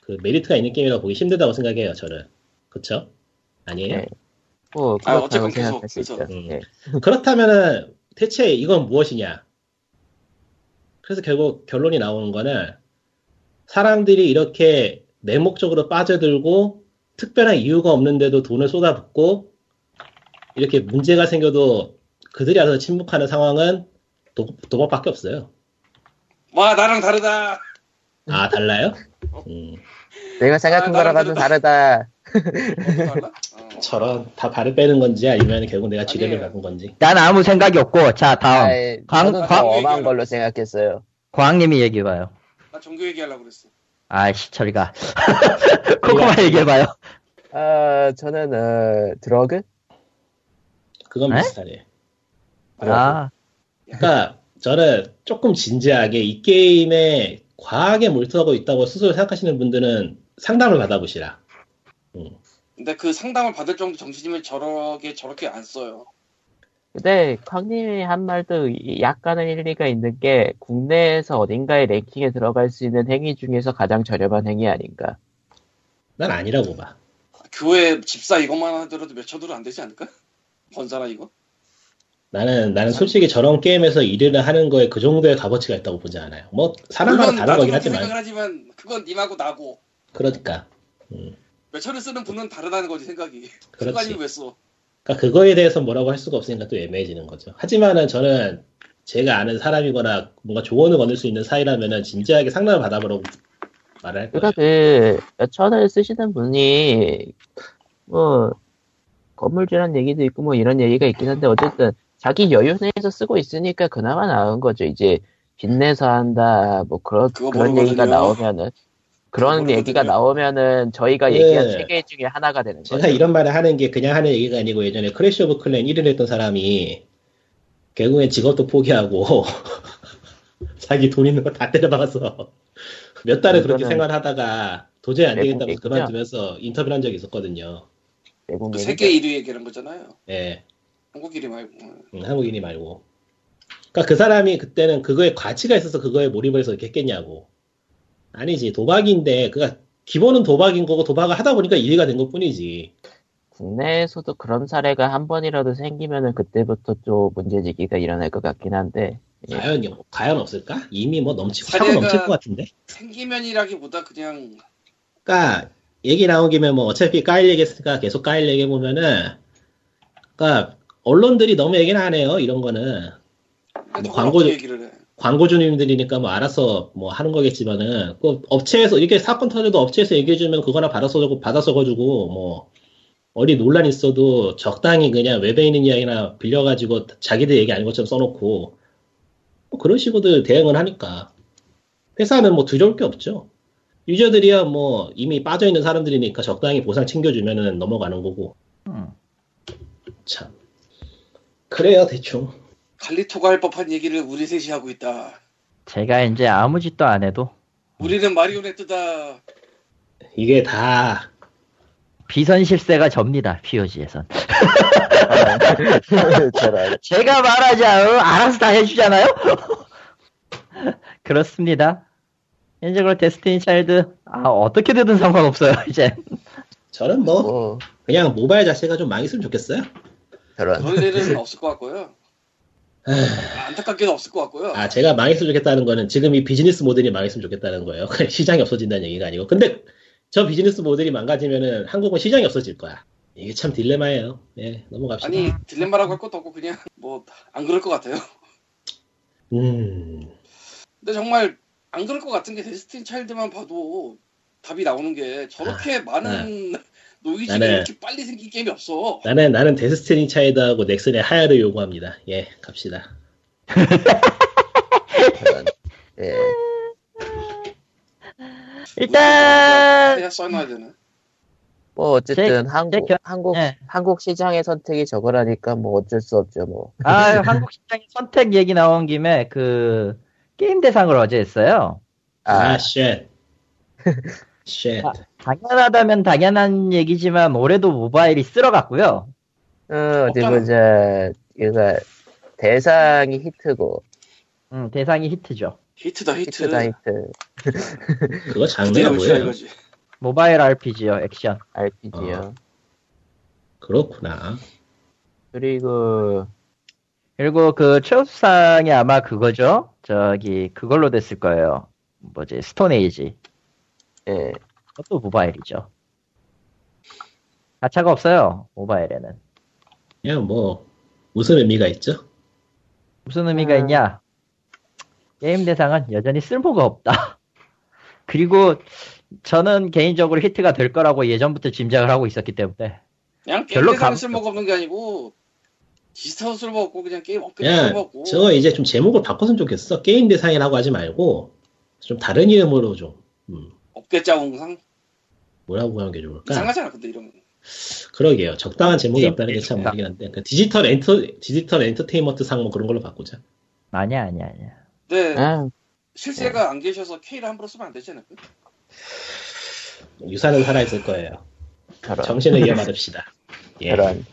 그 메리트가 있는 게임이라고 보기 힘들다고 생각해요. 저는 그쵸? 아니에요? 네. 뭐 아, 어쨌건 계속. 그래서. 음. 예. 그렇다면은 대체 이건 무엇이냐? 그래서 결국 결론이 나오는 거는 사람들이 이렇게 맹목적으로 빠져들고 특별한 이유가 없는데도 돈을 쏟아붓고 이렇게 문제가 생겨도 그들이 알아서 침묵하는 상황은 도, 도박밖에 없어요. 와, 나랑 다르다. 아 달라요? 음, 내가 생각한 아, 거랑 나름 좀 다르다. 어. 저런 다 발을 빼는 건지 아니면 결국 내가 지뢰를. 잡은 건지. 난 아무 생각이 없고, 자, 다음. 아이, 광- 광- 엄한 걸로 생각했어요. 광님이 얘기해봐요. 나 종교 얘기하려고 그랬어. 아이씨, 저리가. 코코마 얘기해봐요. 아, 저는 어, 드러그? 그건 에? 비슷하네. 아, 그러니까 저는 조금 진지하게 이 게임에 과하게 몰두하고 있다고 스스로 생각하시는 분들은 상담을 받아보시라. 근데 그 상담을 받을 정도 정신이면 저렇게 저렇게 안 써요. 근데 쾅님이 한 말도 이- 약간은 일리가 있는 게 국내에서 어딘가에 랭킹에 들어갈 수 있는 행위 중에서 가장 저렴한 행위 아닌가. 난 아니라고 봐. 교회 집사 이것만 하더라도 몇 천으로 안 되지 않을까? 번사나 이거? 나는 나는 솔직히 저런 게임에서 일을 하는 거에 그 정도의 값어치가 있다고 보지 않아요. 뭐 사람마다 다른 거긴 하지만 하지만 그건 님하고 나고 그러니까. 몇 천을 쓰는 분은 다르다는 거지 생각이. 그렇지. 왜 써? 그러니까 그거에 대해서 뭐라고 할 수가 없으니까 또 애매해지는 거죠. 하지만은 저는 제가 아는 사람이거나 뭔가 조언을 얻을 수 있는 사이라면은 진지하게 상담을 받아보라고 말을 할 거예요. 그러니까 그 몇천을 쓰시는 분이 뭐 건물주란 얘기도 있고 뭐 이런 얘기가 있긴 한데 어쨌든 자기 여유 내에서 쓰고 있으니까 그나마 나은 거죠. 이제 빚내서 한다 뭐 그런 그런 모르거든요. 얘기가 나오면은 그런 모르거든요. 얘기가 나오면은 저희가 네. 얘기한 세계 중에 하나가 되는 거죠. 제가 이런 말을 하는 게 그냥 하는 얘기가 아니고 예전에 크래시 오브 클랜 1위를 했던 사람이 결국엔 직업도 포기하고 자기 돈 있는 거 다 때려박아서 몇 달을 그렇게 생활하다가 도저히 안 되겠다고? 그만두면서 인터뷰를 한 적이 있었거든요. 외국 그. 세계 1위 얘기하는 거잖아요. 예, 한국 1위 말고. 음, 한국인이 말고. 그러니까 그 사람이 그때는 그거에 가치가 있어서 그거에 몰입을 해서 이렇게 했겠냐고. 아니지 도박인데 그가 기본은 도박인 거고 도박을 하다 보니까 일위가 된 것 뿐이지. 국내에서도 그런 사례가 한 번이라도 생기면은 그때부터 좀 문제제기가 일어날 것 같긴 한데 예. 과연 과연 없을까? 이미 뭐 넘치고 넘칠 것 같은데. 생기면이라기보다 그냥 그러니까 얘기 나온 김에 뭐 어차피 까일 얘기했으니까 계속 까일 얘기 보면은 그러니까 언론들이 너무 얘기는 안 해요 이런 거는 뭐 광고-. 광고주님들이니까 뭐 알아서 뭐 하는 거겠지만은 그 업체에서 이게 사건 터져도 업체에서 얘기해 주면 그거나 받아서 받아서 가지고 뭐 어디 논란 있어도 적당히 그냥 웹에 있는 이야기나 빌려가지고 자기들 얘기 아닌 것처럼 써놓고 뭐 그런 식으로들 대응을 하니까 회사는 뭐 두려울 게 없죠. 유저들이야 뭐 이미 빠져 있는 사람들이니까 적당히 보상 챙겨주면은 넘어가는 거고 음. 참 그래요 대충 갈리토가 할 법한 얘기를 우리 셋이 하고 있다. 제가 이제 아무 짓도 안 해도 우리는 마리오네트다. 이게 다 비선 실세가 접니다. POG에선. 저런. 제가 말하자, 어, 알아서 다 해주잖아요? 그렇습니다. 현재로 데스티니 차일드, 아, 어떻게 되든 상관없어요, 이제. 저는 뭐 뭐, 그냥 모바일 자체가 좀 망했으면 좋겠어요 저런. 그런 일은 없을 것 같고요. 아, 안타깝게도 없을 것 같고요. 아 제가 망했으면 좋겠다는 거는 지금 이 비즈니스 모델이 망했으면 좋겠다는 거예요 시장이 없어진다는 얘기가 아니고 근데 저 비즈니스 모델이 망가지면은 한국은 시장이 없어질 거야 이게 참 딜레마예요 예 넘어갑시다 아니 딜레마라고 할 것도 없고 그냥 뭐 안 그럴 것 같아요. 음 근데 정말 안 그럴 것 같은 게 데스틴 차일드만 봐도 답이 나오는 게 저렇게 많은 노이즈가 나는- 이렇게 빨리 생긴 게임이 없어. 나는 나는 데스티니 차이드하고 넥슨의 하야를 요구합니다. 예, 갑시다. 예. 일단, 써놔야? 뭐 어쨌든 제 한국 견- 한국 네. 한국 시장의 선택이 저거라니까 뭐 어쩔 수 없죠 뭐. 아, 한국 시장의 선택 얘기 나온 김에, 그, 게임 대상을 어제 했어요. 아, 아, 쉣. 쉣. 아. 당연하다면 당연한 얘기지만, 올해도 모바일이 쓸어갔고요. 어, 어디. 보자. 이거 대상이 히트고 음, 대상이 히트죠. 히트다 히트. 히트다 히트. 그거 장르가 뭐예요? 이거지. 모바일 RPG요, 액션. RPG요. 어. 그렇구나. 그리고 그리고 그 최우수상이 아마 그거죠. 저기 그걸로 됐을 거예요. 뭐지 스톤에이지. 예. 그것도 모바일이죠. 가차가 없어요. 모바일에는. 그냥 뭐 무슨 의미가 있죠? 무슨 의미가 아. 있냐? 게임 대상은 여전히 쓸모가 없다. 그리고 저는 개인적으로 히트가 될 거라고 예전부터 짐작을 하고 있었기 때문에 그냥 게임 별로 대상 감- 쓸모가 없는 게 아니고 디지털 쓸모 없고 그냥 게임 업그레이드 없고. 저거 이제 좀 제목을 바꿨으면 좋겠어. 게임 대상이라고 하지 말고 좀 다른 이름으로 좀 음, 업계자웅상 뭐라고 하는 게 좋을까? 이상하잖아 근데 이러면. 그러게요. 적당한 제목이 게임 없다는 게 참. 문제긴 한데 그 디지털 엔터 디지털 엔터테인먼트 상 뭐 그런 걸로 바꾸자. 아니야 아니야 아니야. 근데 아, 실세가 안 계셔서 K를 함부로 쓰면 안 되지 않을까? 유산은 살아 있을 거예요. 정신을 이어받읍시다. 예. 저런.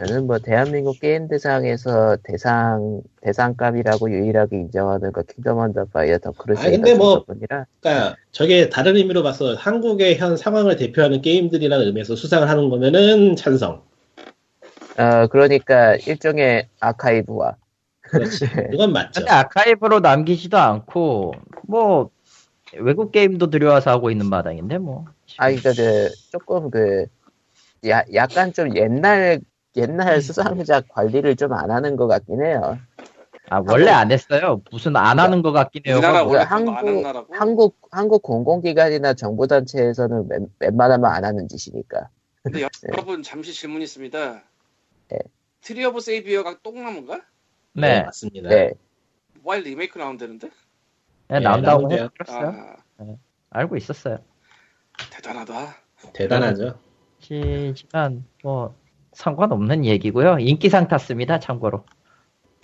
저는 뭐 대한민국 게임 대상에서 대상 대상감이라고 유일하게 인정하는 거 킹덤 언더 파이어 더 크루시 아, 근데 뭐- 뿐이라 그러니까 저게 다른 의미로 봐서 한국의 현 상황을 대표하는 게임들이라는 의미에서 수상을 하는 거면은 찬성. 어 그러니까 일종의 아카이브화 그렇지. 그건 맞죠. 근데 아카이브로 남기지도 않고 뭐 외국 게임도 들여와서 하고 있는 마당인데 뭐. 아 그러니까 그 조금 그 야, 약간 좀 옛날 옛날 수상작 관리를 좀 안 하는 것 같긴 해요. 아 원래 안 했어요. 무슨 안 하는 것 같긴 해요. 우리나라 원래 한국, 안 한국-. 한국 공공기관이나 정보단체에서는 웬, 웬만하면 안 하는 짓이니까. 근데 여러분 잠시 질문 있습니다. 네. 트리 오브 세이비어가 똥나무인가? 네, 네, 맞습니다. 네. 모바일 리메이크 나온다는데? 네, 예, 나온다고. 했었어요. 아 알고 있었어요. 대단하다. 대단하죠. 하지만 뭐 상관없는 얘기고요. 인기상 탔습니다. 참고로.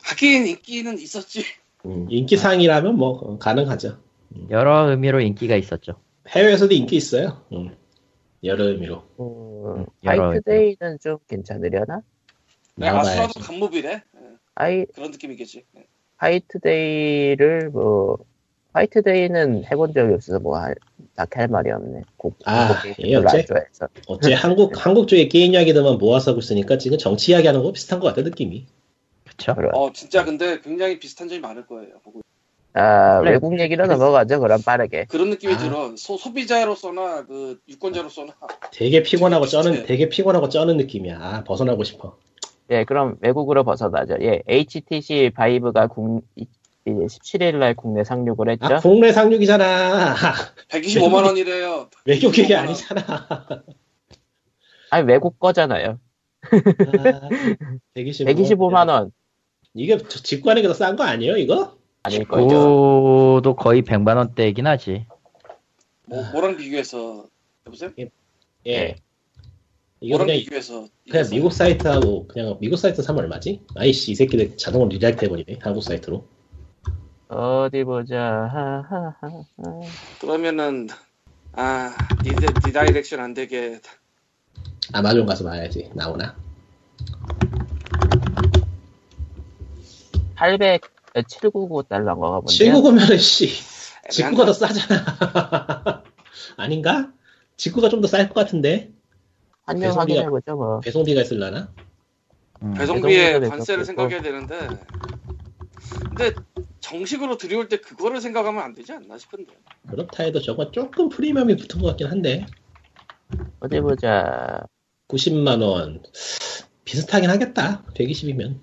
하긴 인기는 있었지. 음, 인기상이라면 뭐 어, 가능하죠. 여러 의미로 인기가 있었죠. 해외에서도 인기 있어요. 음, 여러 의미로. 음, 여러 화이트데이는 좀 괜찮으려나? 네, 간모비래. 예, 아이 그런 느낌이겠지. 예. 화이트데이를 뭐 화이트데이는 해본 적이 없어서 뭐 딱히 할 말이 없네. 곡, 아, 예, 어째? 어째 한국 한국 쪽의 게임 이야기들만 모아서 하고 있으니까 지금 정치 이야기 하는 거 비슷한 것 같아 느낌이. 그쵸? 어 진짜 근데 굉장히 비슷한 점이 많을 거예요. 보고. 아 그래. 외국 얘기로 넘어가죠. 그럼 빠르게. 그런 느낌이 아. 들어. 소, 소비자로서나 그 유권자로서나 되게 피곤하고 쩌는 비슷해. 되게 피곤하고 쩌는 느낌이야. 아 벗어나고 싶어. 예, 그럼 외국으로 벗어나죠. 예, HTC 바이브가 국, 17일 날 국내 상륙을 했죠. 아 국내 상륙이잖아. 125만 원이래요. 외국 얘기 125만 원. 아니잖아. 아니 외국 거잖아요. 아, 125, 125만 원 이게 저- 직관에 더 싼 거 아니에요 이거? 아닐 거죠. 그도 거의 100만 원대이긴 하지. 뭐, 뭐랑 비교해서 여보세요? 예. 네. 이거 뭐랑 그냥 비교해서 그냥 미국 사이트하고 그냥 미국 사이트 사면 얼마지? 아이씨 이 새끼들 자동으로 rewrite 해버리네 한국 사이트로. 어디 보자. 하하하. 그러면은 아 리드, redirection 안 되게 아마존 가서 봐야지 나오나. 800, 799 달러인가 본데. 799면은 씨 직구가. 더 싸잖아. 아닌가? 직구가 좀 더 쌀 것 같은데 한명 배송비가- 확인해보죠, 뭐. 배송비가 있을라나? 음. 배송비에 관세를. 생각해야 되는데 근데 정식으로 들여올 때 그거를 생각하면 안 되지 않나 싶은데 그렇다 해도 저거 조금 프리미엄이 붙은 것 같긴 한데 어디 보자. 90만 원 비슷하긴 하겠다. 120이면.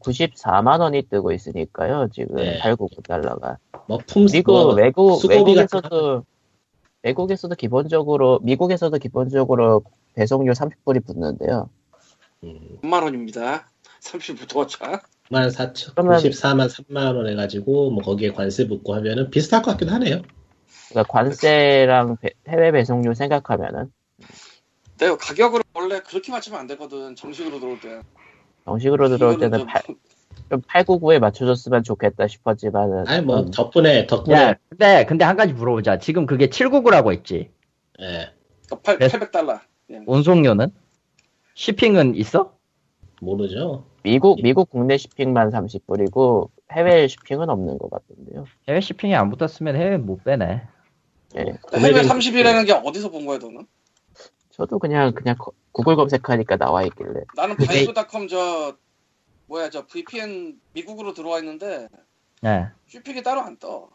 94만 원이 뜨고 있으니까요, 지금. 네. 899달러가. 뭐 품스 미국, 뭐 외국, 외국에서도, 외국에서도 기본적으로, 미국에서도 기본적으로 배송료 30불이 붙는데요. 음, 3만 원입니다 30부터 차 14,000, 그러면- 94만 3만 원 해가지고 뭐 거기에 관세 붙고 하면은 비슷할 것 같기도 하네요. 그러니까 관세랑 배- 해외 배송료 생각하면은, 내가 가격을 원래 그렇게 맞추면 안 되거든 정식으로 들어올 때 정식으로 들어올 때는 좀- 팔- 좀 899에 맞춰줬으면 좋겠다 싶었지만은. 아니 뭐 음, 덕분에 덕분에 야, 근데, 근데 한 가지 물어보자. 지금 그게 799라고 했지. 예, 그러니까 8, 네. 800달러 운송료는? 쉬핑은 있어? 모르죠. 미국, 미국 국내 쇼핑만 30불이고, 해외 쇼핑은 없는 것 같던데요. 해외 쉬핑이 안 붙었으면 해외 못 빼네. 예. 해외 금액은- 30이라는 게 어디서 본 거야 너는? 저도 그냥, 그냥 거- 구글 검색하니까 나와 있길래. 나는 바이브닷컴 저 뭐야 저 VPN 미국으로 들어와 있는데 예. 쇼핑이 따로 안 떠.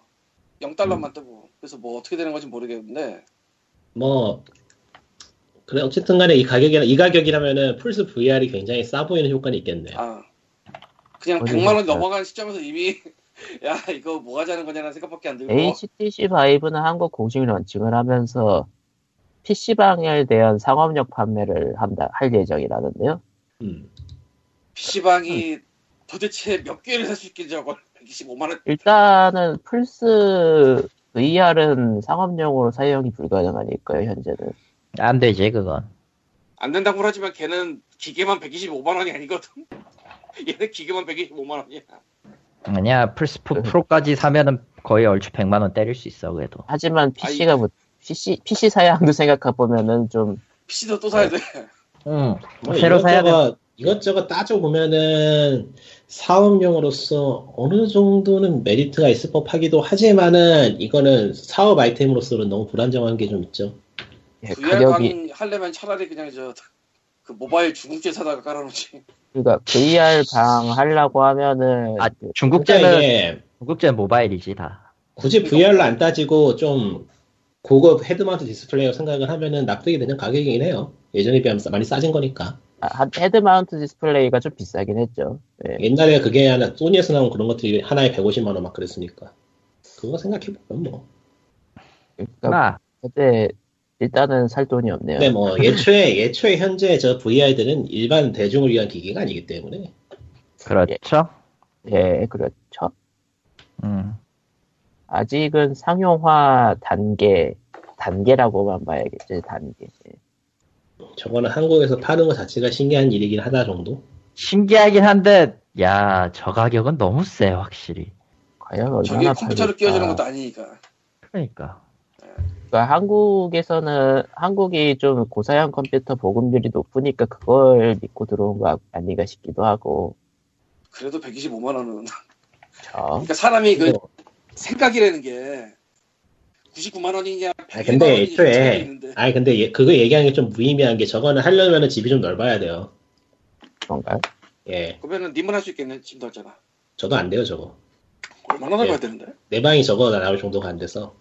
0달러만 뜨고. 그래서 뭐 어떻게 되는 건지 모르겠는데 뭐 그래 어쨌든 간에 이 가격이라 이 가격이라면은 플스 VR이 굉장히 싸 보이는 효과는 있겠네요. 아 그냥 어디 100만 원. 넘어간 시점에서 이미 야 이거 뭐 하자는 거냐는 생각밖에 안 들고 HTC 바이브는 한국 공식 런칭을 하면서 PC방에 대한 상업력 판매를 한다, 할 예정이라는데요. 음. PC방이 도대체 몇 개를 살 수 있겠지 저걸 125만 원 일단은 플스 VR은 상업용으로 사용이 불가능하니까요, 현재는. 안 되지, 그건. 안 된다고 하지만 걔는 기계만 125만 원이 아니거든. 얘는 기계만 125만 원이야. 아니야, 플스4 프로까지 사면은 거의 얼추 100만 원 때릴 수 있어, 그래도. 하지만 PC가 뭐, PC, PC 사양도 생각해 보면은 좀, PC도 또 사야 돼. 응. 뭐 새로 사야 돼. 이것저것 따져 보면은 사업용으로서 어느 정도는 메리트가 있을 법하기도 하지만은 이거는 사업 아이템으로서는 너무 불안정한 게 좀 있죠. 예, VR 가격이, 방 하려면 차라리 그냥 저 그 모바일 중국제 사다가 깔아놓지. 그러니까 VR 방 하려고 하면은, 아, 그 중국제는, 이게 중국제는 모바일이지, 다. 굳이 VR로 안 따지고 좀 고급 head mount display로 생각을 하면은 납득이 되는 가격이긴 해요. 예전에 비하면 싸- 많이 싸진 거니까. 아, 한- head mount display가 좀 비싸긴 했죠. 예. 옛날에 그게 하나 소니에서 나온 그런 것들이 하나에 150만 원 막 그랬으니까. 그거 생각해보면 뭐. 그러니까 아, 근데 일단은 살 돈이 없네요. 근데 뭐 예초에 예초에 현재 저 VR들은 일반 대중을 위한 기기가 아니기 때문에 그렇죠. 예, 그렇죠. 음. 아직은 상용화 단계, 단계라고만 봐야겠죠, 단계. 예. 저거는 한국에서 파는 것 자체가 신기한 일이긴 하다 정도. 신기하긴 한데, 야, 저 가격은 너무 세, 확실히. 과연 얼마나 저게 컴퓨터로? 끼워주는 것도 아니니까. 그러니까. 그러니까 한국에서는, 한국이 좀 고사양 컴퓨터 보급률이 높으니까 그걸 믿고 들어온 거 아닌가 싶기도 하고, 그래도 125만 원은. 저, 그러니까 사람이 그 그리고- 생각이라는 게 99만 원이냐, 100만 아니, 근데 애초에. 아니 근데 얘- 그거 얘기하는 게 좀 무의미한 게 저거는 하려면은 집이 좀 넓어야 돼요. 그런가요? 예, 그러면은 님은 할 수 있겠네, 짐 넓잖아. 저도 안 돼요 저거. 얼마나 넓어야 예. 되는데? 내 방이 저거 나올 정도가 안 돼서.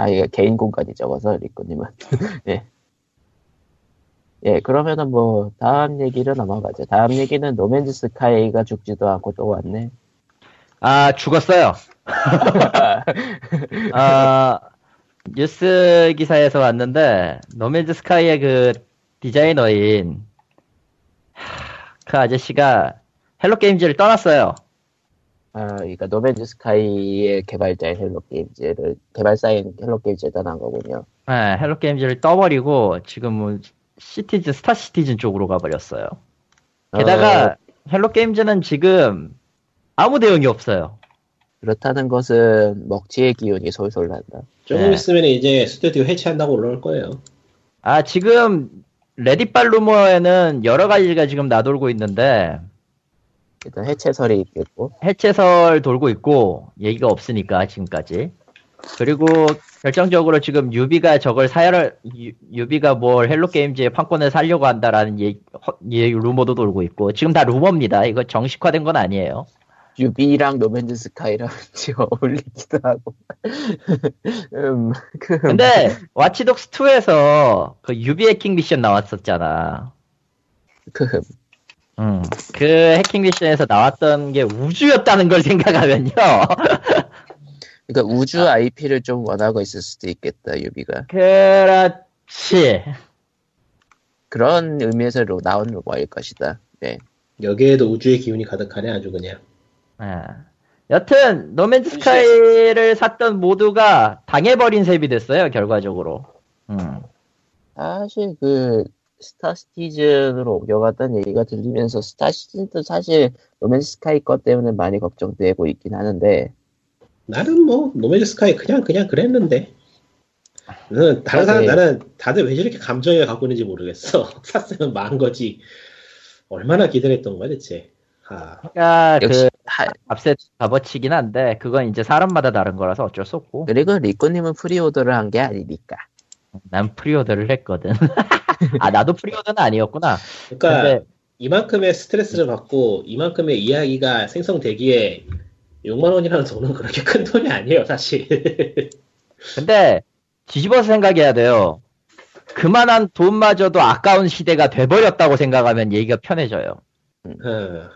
아, 이게 개인 공간이 적어서, 리코님은. 예. 예, 그러면은 뭐, 다음 얘기로 넘어가죠. 다음 얘기는 노맨즈 스카이가 죽지도 않고 또 왔네. 아, 죽었어요. 아, 뉴스 기사에서 왔는데, 노맨즈 스카이의 그 디자이너인, 하, 그 아저씨가 Hello Games를 떠났어요. 아, 그러니까 No Man's Sky의 개발자인 Hello Games를 개발사인 Hello Games에 떠난 거군요. 네, Hello Games를 떠버리고 지금 뭐 Citizen Star Citizen 쪽으로 가버렸어요. 게다가 Hello Games는 지금 아무 대응이 없어요. 그렇다는 것은 먹튀의 기운이 솔솔 난다. 조금 네. 있으면 이제 스튜디오 해체한다고 올라올 거예요. 아 지금 레딧발 루머에는 여러 가지가 지금 나돌고 있는데 일단 해체설이 있겠고, 해체설 돌고 있고 얘기가 없으니까 지금까지. 그리고 결정적으로 지금 유비가 저걸 사야를 유- 유비가 뭘 Hello Games의 판권을 살려고 한다라는 얘기 루머도 돌고 있고 지금 다 루머입니다. 이거 정식화된 건 아니에요. 유비랑 No Man's Sky랑 같이 어울리기도 하고. 음, 그, 근데 Watch Dogs 2에서 그 유비 해킹 미션 나왔었잖아. 그, 음, 그 해킹 미션에서 나왔던 게 우주였다는 걸 생각하면요 그러니까 우주 IP를 좀 원하고 있을 수도 있겠다, 유비가. 그렇지 그런 의미에서 로- 나온 루머일 것이다. 네. 여기에도 우주의 기운이 가득하네 아주 그냥. 아. 여튼 No Man's Sky를 샀던 모두가 당해버린 셈이 됐어요 결과적으로. 음. 사실 그 Star Citizen으로 옮겨갔다는 얘기가 들리면서 Star Citizen도 사실 No Man's Sky 것 때문에 많이 걱정되고 있긴 하는데 나는 뭐 No Man's Sky 그냥 그냥 그랬는데. 나는 다른 사람 네. 나는 다들 왜 저렇게 감정을 갖고 있는지 모르겠어. 샀으면 망한 거지. 얼마나 기다렸던 거야 대체. 아, 그러니까 역시 그 하- 값에 값어치긴 한데 그건 이제 사람마다 다른 거라서 어쩔 수 없고. 그리고 리코님은 preorder를 한 게 아니니까 난 preorder를 했거든. 아 나도 preorder는 아니었구나. 그러니까 근데 이만큼의 스트레스를 받고 이만큼의 이야기가 생성되기에 6만 원이라는 돈은 그렇게 큰 돈이 아니에요 사실. 근데 뒤집어서 생각해야 돼요. 그만한 돈마저도 아까운 시대가 돼버렸다고 생각하면 얘기가 편해져요. 어.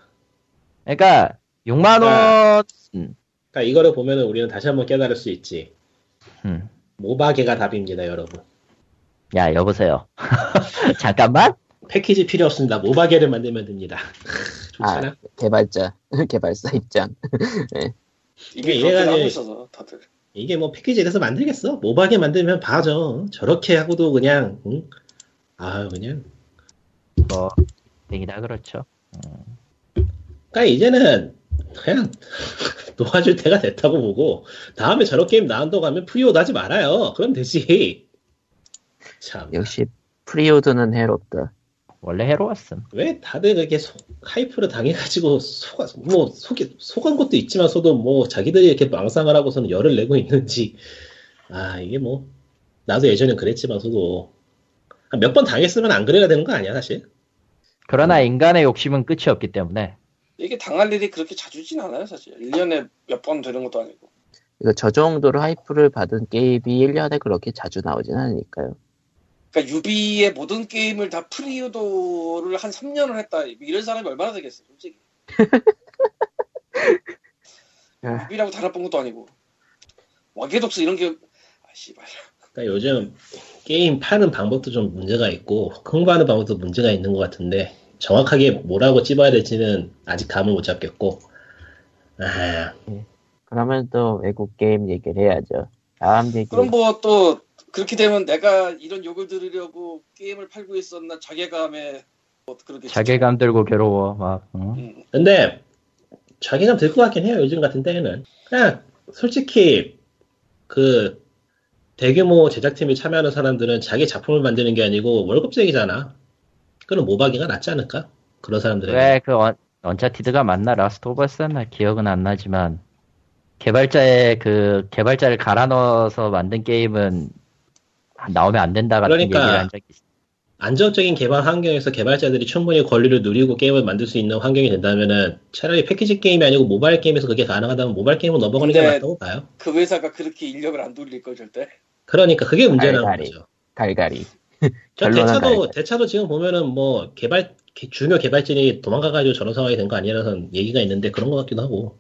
그러니까 6만 원. 그러니까 이거를 보면은 우리는 다시 한번 깨달을 수 있지. 음. 모바게가 답입니다, 여러분. 야 여보세요. 잠깐만. 패키지 필요 없습니다. 모바게를 만들면 됩니다. 좋잖아. 아 개발자 개발사 입장 이게 이게 하고 있어서 다들. 이게 뭐 패키지에 대해서 만들겠어? 모바게 만들면 봐줘. 저렇게 하고도 그냥, 응? 아 그냥. 뭐 얘기다 그렇죠. 그러니까 이제는 그냥 놓아줄 때가 됐다고 보고 다음에 저런 게임 나온다고 하면 preorder 하지 말아요. 그럼 되지. 참. 역시 preorder는 해롭다 원래 해로웠음. 왜 다들 그렇게 소- hype를 당해가지고 속아 뭐 속이 속은 것도 있지만서도 뭐 자기들이 이렇게 망상을 하고서는 열을 내고 있는지 아 이게 뭐 나도 예전엔 그랬지만서도 몇 번 당했으면 안 그래야 되는 거 아니야 사실 그러나 인간의 욕심은 끝이 없기 때문에 이게 당할 일이 그렇게 자주진 않아요, 사실. 1년에 몇 번 되는 것도 아니고. 이거 저 정도로 hype를 받은 게임이 1년에 그렇게 자주 나오진 않으니까요 그러니까 유비의 모든 게임을 다 preorder를 한 3년을 했다. 이런 사람이 얼마나 되겠어, 솔직히. 아. 유비라고 달아본 것도 아니고. Watch Dogs 이런 게, 아, 씨발. 그러니까 요즘 게임 파는 방법도 좀 문제가 있고 홍보하는 방법도 문제가 있는 것 같은데 정확하게 뭐라고 찝어야 될지는 아직 감을 못 잡겠고 아 그러면 또 외국 게임 얘기를 해야죠 다음 얘기 그럼 뭐 또, 그렇게 되면 내가 이런 욕을 들으려고 게임을 팔고 있었나 자괴감에 뭐 그렇게. 자괴감 들고 괴로워 막. 응? 음. 근데 자괴감 들 것 같긴 해요 요즘 같은 때에는 그냥 솔직히 그 대규모 제작팀이 참여하는 사람들은 자기 작품을 만드는 게 아니고 월급쟁이잖아 그럼 모바게가 낫지 않을까 그런 사람들에게 왜그 Uncharted가 맞나 Last of Us였나 기억은 안 나지만 개발자의 그 개발자를 갈아 넣어서 만든 게임은 나오면 안 된다 같은 그러니까 얘기를 한 적이 있어. 안정적인 개발 환경에서 개발자들이 충분히 권리를 누리고 게임을 만들 수 있는 환경이 된다면은 차라리 패키지 게임이 아니고 모바일 게임에서 그게 가능하다면 모바일 게임으로 넘어가는 게 맞다고 봐요. 그 회사가 그렇게 인력을 안 돌릴 걸 절대. 그러니까 그게 문제라는 알갈이. 거죠. 갈갈이 저 대차도 갈갈. 대차도 지금 보면은 뭐 개발 개- 중요 개발진이 도망가가지고 저런 상황이 된 거 아니라는 얘기가 있는데 그런 것 같기도 하고.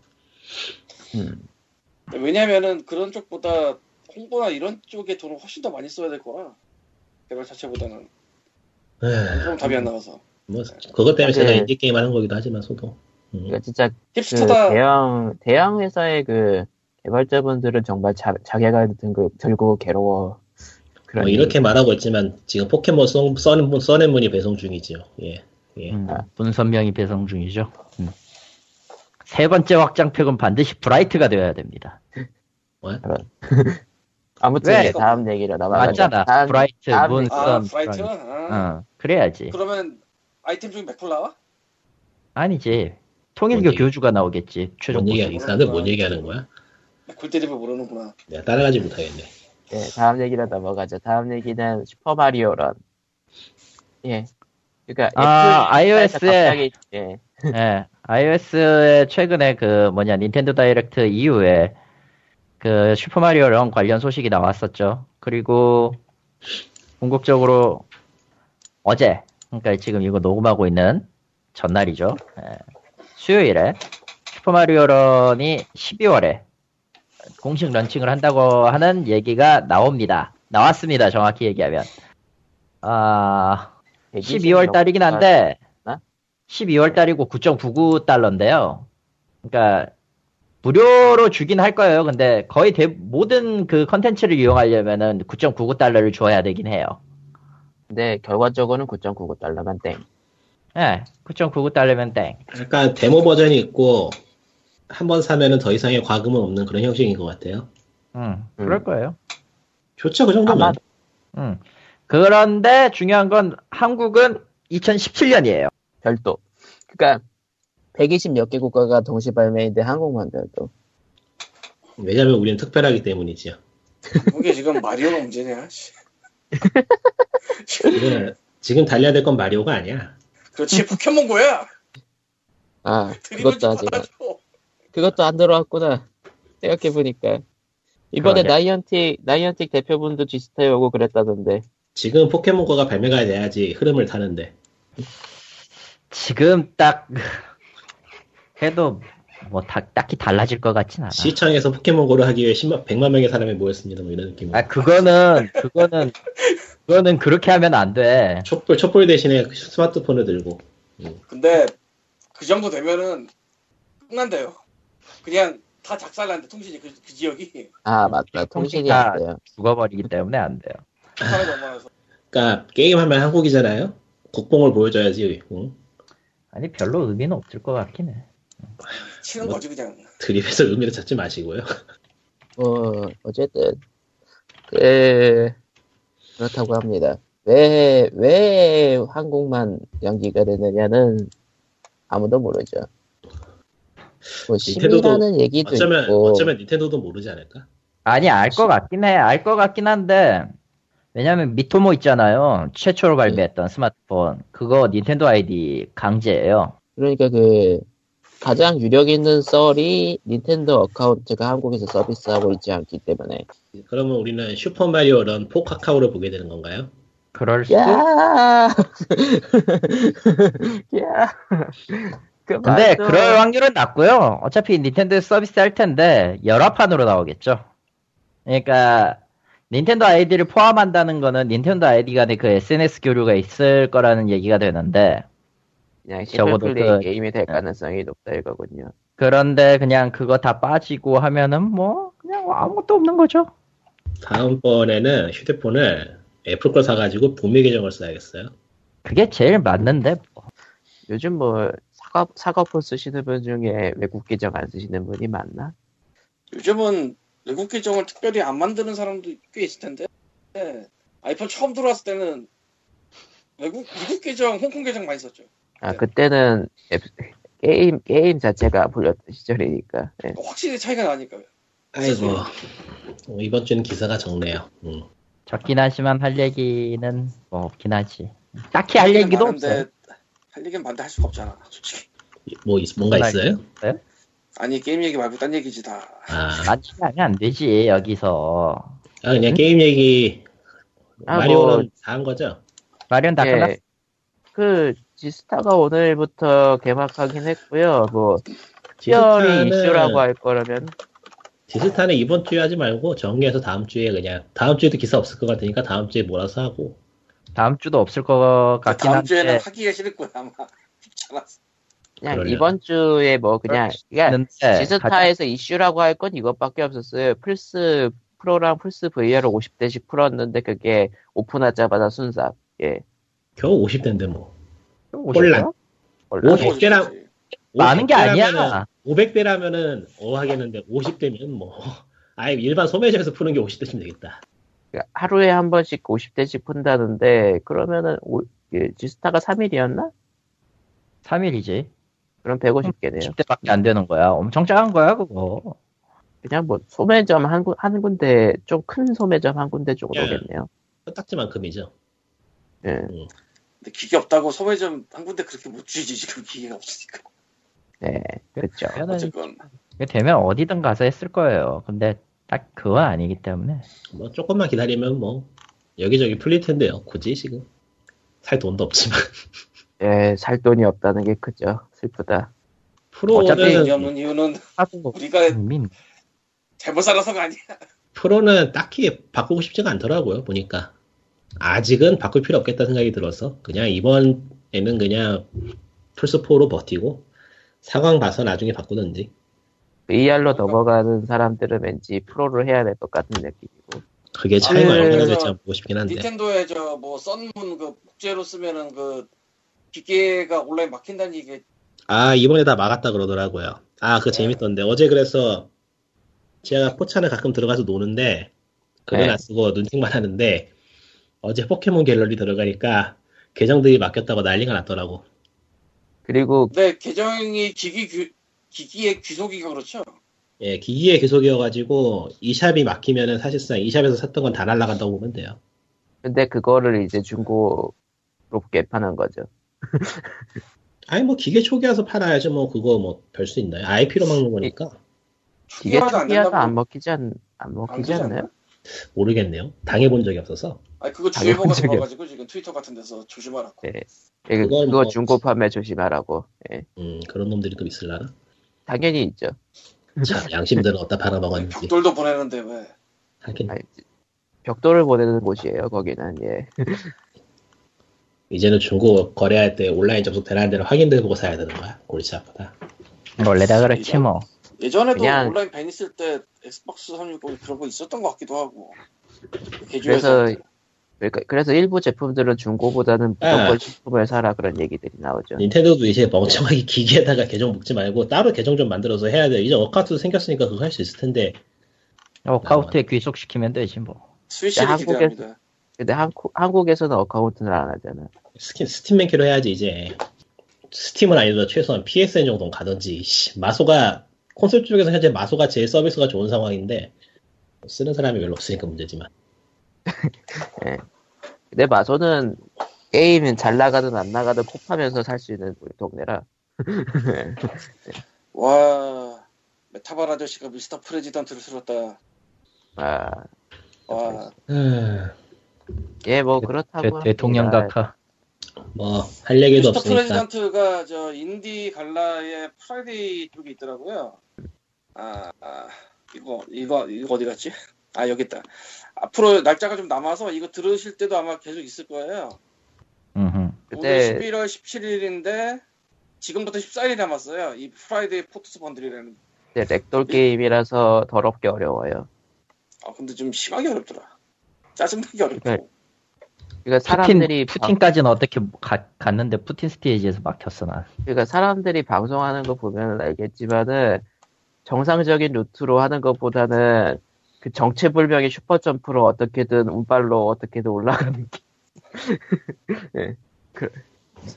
음. 왜냐면은 그런 쪽보다 홍보나 이런 쪽에 돈을 훨씬 더 많이 써야 될 거라. 개발 자체보다는. 에휴, 그럼 답이 안 나와서. 뭐 그것 때문에 제가 인디 게임 하는 거기도 하지만 소도. 그러니까 진짜 그 힙스터다. 대형 대형 회사의 그 개발자분들은 정말 자, 자괴감 들고, 들고 괴로워. 그런 뭐 이렇게 말하고 있지만 지금 포켓몬 써, 써는 써낸문이 배송 중이죠. 예. 예. 음, 문선명이 배송 중이죠. 음. 세 번째 확장팩은 반드시 브라이트가 되어야 됩니다. 아무튼 왜? 예, 다음 얘기로 넘어가죠. 맞잖아. 다음, 브라이트, 다음 문, 얘기. 아, 선, 브라이트? 아. 어, 그래야지. 그러면 아이템 중에 몇풀 나와? 아니지. 통일교 뭔 얘기? 교주가 나오겠지. 최종. 얘기야? 이 사람들 뭔 얘기하는 거야? 골 때리면 모르는구나. 내가 따라가지 못하겠네. 네, 다음 얘기로 넘어가죠. 다음 얘기는 슈퍼 마리오 런. 예. 그러니까 아, 애플 iOS 에. 갑자기 예. 예, iOS에 최근에 그 뭐냐 닌텐도 다이렉트 이후에 그 Super Mario Run 관련 소식이 나왔었죠. 그리고 본격적으로 어제, 그러니까 지금 이거 녹음하고 있는 전날이죠. 예, 수요일에 Super Mario Run이 12월에 공식 런칭을 한다고 하는 얘기가 나옵니다. 나왔습니다. 정확히 얘기하면. 아, 12월 달이긴 한데 나? 12월 달이고 9.99달러인데요. 그러니까 무료로 주긴 할 거예요. 근데 거의 대, 모든 그 컨텐츠를 이용하려면은 9.99달러를 줘야 되긴 해요. 근데 결과적으로는 9.99달러만 땡. 예, 9.99달러면 땡. 약간 데모 버전이 있고 한 번 사면은 더 이상의 과금은 없는 그런 형식인 것 같아요. 음, 그럴 거예요. 좋죠, 그 정도면. 아마 음. 그런데 중요한 건 한국은 2017년이에요. 별도. 그러니까 120몇 개 국가가 동시 발매인데 한국만 별도. 왜냐면 우리는 특별하기 때문이지요. 그게 지금 마리오가 문제냐? 씨. 지금, 지금 달려야 될 건 마리오가 아니야. 그렇지 포켓몬고야. 아, 그것도 좀 아직 받아줘. 그것도 안 들어왔구나. 생각해 보니까 이번에. 나이언틱 나이언틱 대표분도 지스타에 오고 그랬다던데. 지금 포켓몬고가 발매가 돼야지 흐름을 타는데. 지금 딱 해도 뭐 다- 딱히 달라질 것 같진 않아. 시청에서 포켓몬고를 하기 위해 10만, 100만 명의 사람이 모였습니다. 뭐 이런 느낌. 아 그거는 그거는 그거는 그렇게 하면 안 돼. 촛불, 촛불 대신에 스마트폰을 들고. 근데 그 정도 되면은 끝난대요. 그냥 다 작살난데 통신이 그, 그 지역이 아 맞다. 통신이 다- 안 돼요. 죽어버리기 때문에 안 돼요. 그러니까 게임하면 한국이잖아요. 국뽕을 보여줘야지. 응? 아니 별로 의미는 없을 것 같긴 해. 치는 거지 그냥. 드립에서 의미를 찾지 마시고요. 뭐 어쨌든 그 그렇다고 합니다. 왜 왜 한국만 연기가 되느냐는 아무도 모르죠. 뭐 닌텐도도 심이라는 얘기도 어쩌면 있고 어쩌면 닌텐도도 모르지 않을까? 아니 알 것 같긴 해. 알 것 같긴 한데 왜냐면 미토모 있잖아요. 최초로 발매했던 스마트폰 그거 닌텐도 아이디 강제예요. 그러니까 그 가장 유력 있는 썰이 닌텐도 어카운트가 한국에서 서비스하고 있지 않기 때문에 그러면 우리는 Super Mario Run for Kakao를 보게 되는 건가요? 그럴 수도. 야, 야, 그 근데 말도- 그럴 확률은 낮고요. 어차피 닌텐도 서비스 할 텐데 열화판으로 나오겠죠. 그러니까 닌텐도 아이디를 포함한다는 거는 닌텐도 아이디 간에 그 SNS 교류가 있을 거라는 얘기가 되는데 그냥 적어도 싱글 플레이 그- 게임이 될 가능성이 높다 이거군요. 그런데 그냥 그거 다 빠지고 하면은 뭐 그냥 아무것도 없는 거죠. 다음번에는 휴대폰을 애플 걸 사가지고 북미 계정을 써야겠어요. 그게 제일 맞는데 뭐. 요즘 뭐 사과 사과폰 쓰시는 분 중에 외국 계정 안 쓰시는 분이 많나? 요즘은 외국 계정을 특별히 안 만드는 사람도 꽤 있을 텐데 네. 아이폰 처음 들어왔을 때는 외국 미국 계정, 홍콩 계정 많이 썼죠. 아 네. 그때는 앱- 게임 게임 자체가 불렸던 시절이니까. 예. 확실히 차이가 나니까요. 아이고 어, 이번 주는 기사가 적네요. 음. 적긴 하지만 할 얘기는 뭐 없긴 하지. 딱히 할 얘기도 없어요. 할 얘기는 많은데 할 수가 없잖아, 솔직히. 뭐 있- 뭔가 있어요? 아니 게임 얘기 말고 딴 얘기지 다. 아, 많지 하면 안 되지 여기서. 아, 그냥 게임 얘기 아, 마리오는 뭐- 다한 거죠? 마련 다 예. 끝났어. 그 지스타가 오늘부터 개막하긴 했고요. 뭐 특별히 디스타는- 이슈라고 할 거라면 디스타는 이번 주에 하지 말고 정리해서 다음 주에 그냥 다음 주에도 기사 없을 것 같으니까 다음 주에 몰아서 하고 다음 주도 없을 것 같긴 다음 한데. 주에는 하기가 싫을 거야 아마. 귀찮아서. 그냥 그러려나? 이번 주에 뭐 그냥 그러니까 지스타에서 이슈라고 할 건 이것밖에 없었어요. 플스 프로랑 플스 VR을 50대씩 풀었는데 그게 오픈하자마자 순삭. 예. 겨우 50대인데 뭐. 100개랑 거지. 많은 게 아니야. 500대라면은 어 하겠는데 50대면 뭐 아예 일반 소매점에서 푸는 게 50대쯤 되겠다. 하루에 한 번씩 50대씩 푼다는데 그러면은 오, 예, 지스타가 3일이었나? 3일이지. 그럼 150개네요. 10대밖에 안 되는 거야. 엄청 작은 거야 그거. 그냥 뭐 소매점 한, 군- 한 군데 좀 큰 소매점 한 군데 정도겠네요. 딱지만큼이죠. 예. 근데 기계 없다고 소매점 한 군데 그렇게 못 주지 지금 기계가 없으니까. 네, 그렇죠. 어쨌건 되면 어디든 가서 했을 거예요. 근데 딱 그건 아니기 때문에. 뭐 조금만 기다리면 뭐 여기저기 풀릴 텐데요. 굳이 지금 살 돈도 없지만 예, 살 돈이 없다는 게 크죠. 슬프다. 프로는 어차피 돈이 없는 이유는 우리가 국민 잘못 살아서가 아니야. 프로는 딱히 바꾸고 싶지가 않더라고요. 보니까 아직은 바꿀 필요 없겠다 생각이 들어서 그냥 이번에는 그냥 플스 4로 버티고 상황 봐서 나중에 바꾸든지. VR로 넘어가는 사람들은 왠지 프로를 해야 될 것 같은 느낌이고. 그게 차이가 아, 얼마나 될지 한번 보고 싶긴 한데. 닌텐도에 저 뭐 썬문 그 복제로 쓰면은 그 기계가 온라인 막힌다는 얘기 아 이번에 다 막았다 그러더라고요. 아 그거 재밌던데 어제 그래서 제가 포차는 가끔 들어가서 노는데 글은 네. 안 쓰고 눈팅만 하는데 어제 포켓몬 갤러리 들어가니까 계정 들이 막혔다고 난리가 났더라고. 그리고 근데 계정이 기기 귀, 기기의 귀속이가 그렇죠. 예, 기기의 계속이어가지고 이샵이 막히면은 사실상 이샵에서 샀던 건 다 날라간다고 보면 돼요. 근데 그거를 이제 중고로 개파는 거죠. 아니 뭐 기계 초기화서 팔아야죠. 뭐 그거 뭐 별 수 있나요? IP로 막는 거니까 이게 초기화도 안. 안 먹히지 않, 안 먹히지 되지 않나요? 않나? 모르겠네요. 당해본 적이 없어서. 아니 그거 주의보가. 들어가지고 지금 트위터 같은 데서 조심하라고. 네. 예, 그거 뭐- 중고 판매 조심하라고. 예. 음 그런 놈들이 또 있을라나? 당연히 있죠. 참 양심들은 어디다 팔아먹었는지. 벽돌도 보내는데 왜? 하긴 아니, 벽돌을 보내는 곳이에요, 거기는. 예. 이제는 중고 거래할 때 온라인 접속 되는 데를 확인해보고 사야 되는 거야. 골치 아프다. 원래 다 그렇지 뭐. 예전에도 그냥- 온라인 ban 있을 때 엑스박스 360 그런 거 있었던 것 같기도 하고. 그래서 그러니까 그래서 일부 제품들은 중고보다는 아. 무조건 신품을 사라 그런 얘기들이 나오죠. 닌텐도도 이제 멍청하게 기기에다가 계정 묶지 말고 따로 계정 좀 만들어서 해야 돼. 이제 account 생겼으니까 그거 할 수 있을 텐데. account에 귀속시키면 되지 뭐. 스위치를 한국에서- 기대합니다. 근데 한국, 한국에서는 account를 안 하잖아. 스팀, 스팀 맨키로 해야지 이제. 스팀은 아니더라도 최소한 PSN 정도는 가든지. 씨, 마소가 콘솔 쪽에서 현재 마소가 제일 서비스가 좋은 상황인데 쓰는 사람이 별로 없으니까 문제지만. 근데 마소는 게임은 잘 나가든 안 나가든 kop하면서 살 수 있는 우리 동네라. 와 메타발 아저씨가 미스터 프레지던트를 쓸었다. 아, 와 음, 예, 뭐 대- 그렇다고. 대, 통령. 각하. 뭐할 얘기도 미스터 없으니까. President가 저 인디 갈라의 Friday 쪽에 있더라고요. 아, 아, 이거 이거 이거 어디 갔지? 아 여기 있다. 앞으로 날짜가 좀 남아서 이거 들으실 때도 아마 계속 있을 거예요. 음흠. 그때 오늘 11월 17일인데 지금부터 14일이 남았어요. 이 Friday 포토스 bundle이라는. 그때 ragdoll 게임이라서 더럽게 어려워요. 아 근데 좀 심하게 어렵더라. 짜증나게 어렵고. 그러니까 그러니까 푸틴, 사람들이 방- 푸틴 까지는 어떻게 가- 갔는데 푸틴 스테이지에서 막혔어 난. 그러니까 사람들이 방송하는 거 보면 알겠지만은 정상적인 루트로 하는 것보다는 그 정체불명의 super jump로 어떻게든 운발로 어떻게든 올라가는 게 예. 그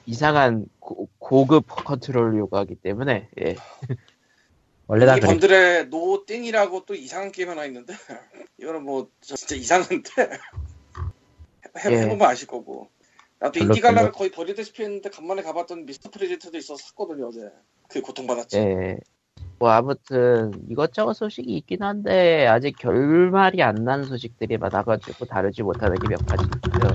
이상한 고, 급 컨트롤 요구하기 때문에 예. 원래 다이 그래. bundle에 Nothing이라고 또 이상한 게임 하나 있는데 이거는 뭐 진짜 이상한데 해, 예. 해보면 아실 거고 나도 인디 갈라를. 거의 버리다시피 했는데 간만에 가봤던 Mr. President도 있어서 샀거든요 어제 그 고통받았지 예. 뭐 아무튼 이것저것 소식이 있긴 한데 아직 결말이 안 난 소식들이 많아가지고 다루지 못하는 게 몇 가지 있고요.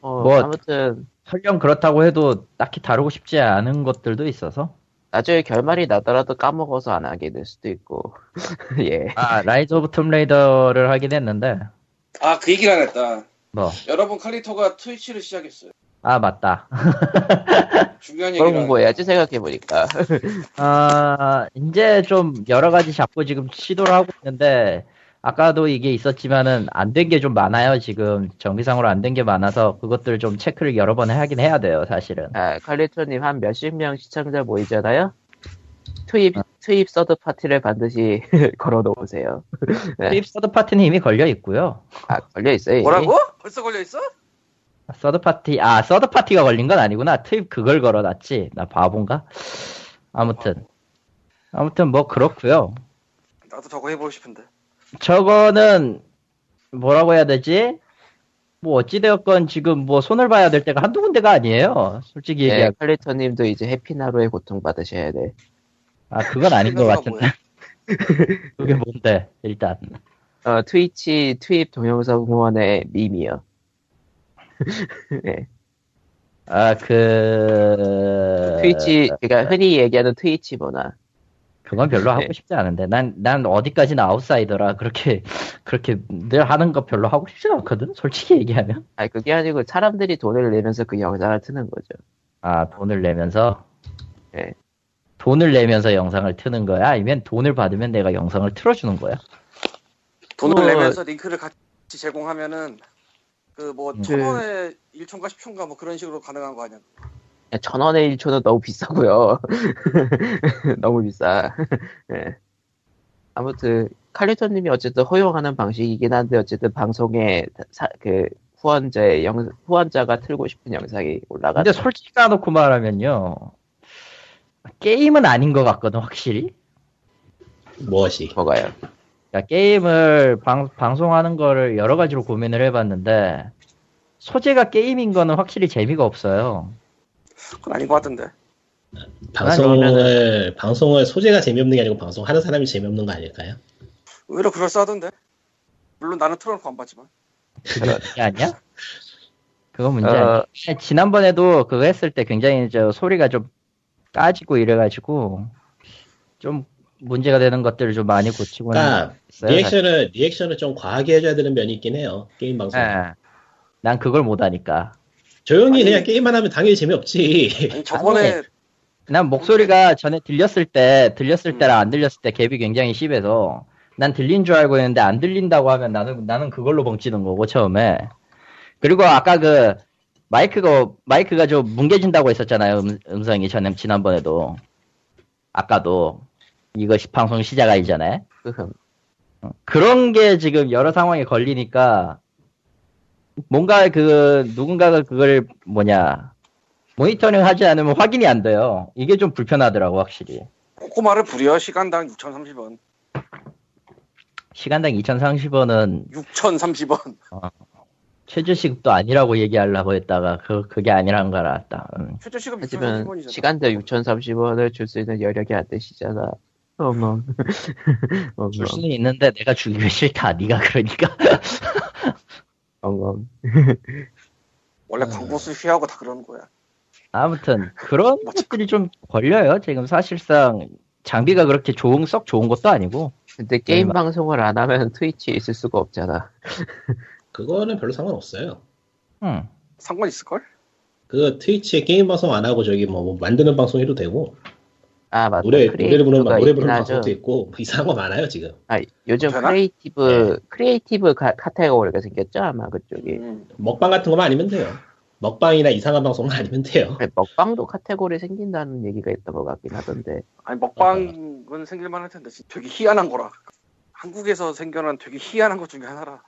어, 뭐- 아무튼 설령 그렇다고 해도 딱히 다루고 싶지 않은 것들도 있어서. 나중에 결말이 나더라도 까먹어서 안 하게 될 수도 있고 예. 아 Rise of Tomb Raider를 하긴 했는데 아 그 얘기를 안 했다 뭐 여러분 칼리토가 트위치를 시작했어요 아 맞다. 중요한 그걸 얘기를 공부해야지 생각해보니까. 아 이제 좀 여러 가지 잡고 지금 시도를 하고 있는데 아까도 이게 있었지만은 안 된 게 좀 많아요 지금 장비상으로 안 된 게 많아서 그것들 좀 체크를 여러 번 하긴 해야 돼요 사실은. 아, 칼리토님 한 몇십 명 시청자 모이잖아요? 트윕, 트윕 third party를 반드시 걸어 놓으세요. 네. 트윕 third party는 이미 걸려 있고요. 아, 걸려 있어요. 이미? 뭐라고? 벌써 걸려 있어? 서드 파티 아 서드 파티가 걸린 건 아니구나 트윕 그걸 걸어놨지 나 바본가? 아무튼 아무튼 뭐 그렇고요. 나도 저거 해보고 싶은데. 저거는 뭐라고 해야 되지? 뭐 어찌되었건 지금 뭐 손을 봐야 될 때가 한두 군데가 아니에요. 솔직히 네, 얘기하면. 칼리토님도 이제 해피나루의 고통 받으셔야 돼. 아, 그건 아닌 것 같은데. 그게 뭔데, 일단. 어, 트위치 투입 동영상 후원의 밈이요. 네. 아, 그. 트위치, 그러니까 흔히 얘기하는 트위치 문화. 그건 별로 하고 네. 싶지 않은데. 난, 난 어디까지나 아웃사이더라. 그렇게, 그렇게 늘 하는 거 별로 하고 싶지 않거든? 솔직히 얘기하면. 아니, 그게 아니고 사람들이 돈을 내면서 그 영상을 트는 거죠. 아, 돈을 내면서? 네. 돈을 내면서 영상을 트는 거야? 아니면 돈을 받으면 내가 영상을 틀어주는 거야? 돈을 어. 내면서 링크를 같이 제공하면은 그뭐 음. 천 원에 1초인가 10초인가 뭐 그런 식으로 가능한 거 아니야? 천 원에 1초는 너무 비싸고요. 너무 비싸. 예. 아무튼 칼리토님이 어쨌든 허용하는 방식이긴 한데 어쨌든 방송에 사- 그 후원자의 영 후원자가 틀고 싶은 영상이 올라가. 근데 솔직히 까놓고 말하면요. 게임은 아닌 것 같거든, 확실히. 무엇이? 뭐가요? 그러니까 게임을 방, 방송하는 거를 여러 가지로 고민을 해봤는데, 소재가 게임인 거는 확실히 재미가 없어요. 그건 아닌 것 같은데. 방송을 방송을 소재가 재미없는 게 아니고 방송하는 사람이 재미없는 거 아닐까요? 의외로 그럴싸하던데. 물론 나는 틀어놓고 안 봤지만. 그게 아니야? 그거 문제 어. 아니야. 지난번에도 그거 했을 때 굉장히 저 소리가 좀 까지고 이래가지고, 좀 문제가 되는 것들을 좀 많이 고치고 그러니까 있어요. 리액션을 리액션을 좀 과하게 해줘야 되는 면이 있긴 해요. 게임 방송. 예. 난 그걸 못하니까. 조용히 아니- 그냥 게임만 하면 당연히 재미없지. 아니, 저번에 난 목소리가 전에 들렸을 때, 들렸을 때랑 안 들렸을 때 갭이 굉장히 심해서, 난 들린 줄 알고 있는데 안 들린다고 하면 나는, 나는 그걸로 벙치는 거고, 처음에. 그리고 아까 그, 마이크가, 마이크가 좀 뭉개진다고 했었잖아요, 음, 음성이 전, 지난번에도. 아까도. 시- 방송 시작 아니잖아요? 흠. 어, 그런 게 지금 여러 상황에 걸리니까, 뭔가 그, 누군가가 그걸 뭐냐, 모니터링 하지 않으면 확인이 안 돼요. 이게 좀 불편하더라고, 확실히. 꼬꼬마를 부려 시간당 6,030원. 시간당 2,030원은 6,030원. 최저 시급도 아니라고 얘기하려고 했다가, 그, 그게 아니란 걸 알았다. 음. 최저 시급 하지만 6,030원이잖아. 시간대 6,030원을 줄 수 있는 여력이 안 되시잖아. 어머. 어머. 줄 수는 있는데 내가 주기가 싫다. 네가 그러니까. 어머. 원래 음. 광고 수휘하고 다 그러는 거야. 아무튼 그런 것들이 좀 걸려요. 지금 사실상 장비가 그렇게 좋은 썩 좋은 것도 아니고. 근데 게임 네, 방송을 안 하면 트위치에 있을 수가 없잖아. 그거는 별로 상관없어요. 음. 상관 있을걸? 그 트위치에 게임 방송 안 하고 저기 뭐, 뭐 만드는 방송 해도 되고 아 맞다. 노래 노래 부르는 방- 노래 부르는. 방송도 있고 뭐 이상한 거 많아요 지금. 아, 요즘 되나? creative creative 카, 카테고리가 생겼죠 아마 그쪽이. 음. 먹방 같은 거만 아니면 돼요. 먹방이나 이상한 방송만 아니면 돼요. 아니, 먹방도 카테고리 생긴다는 얘기가 있던 것 같긴 하던데. 아니 먹방은 생길만 할 텐데 되게 희한한 거라. 한국에서 생겨난 되게 희한한 것 중에 하나라.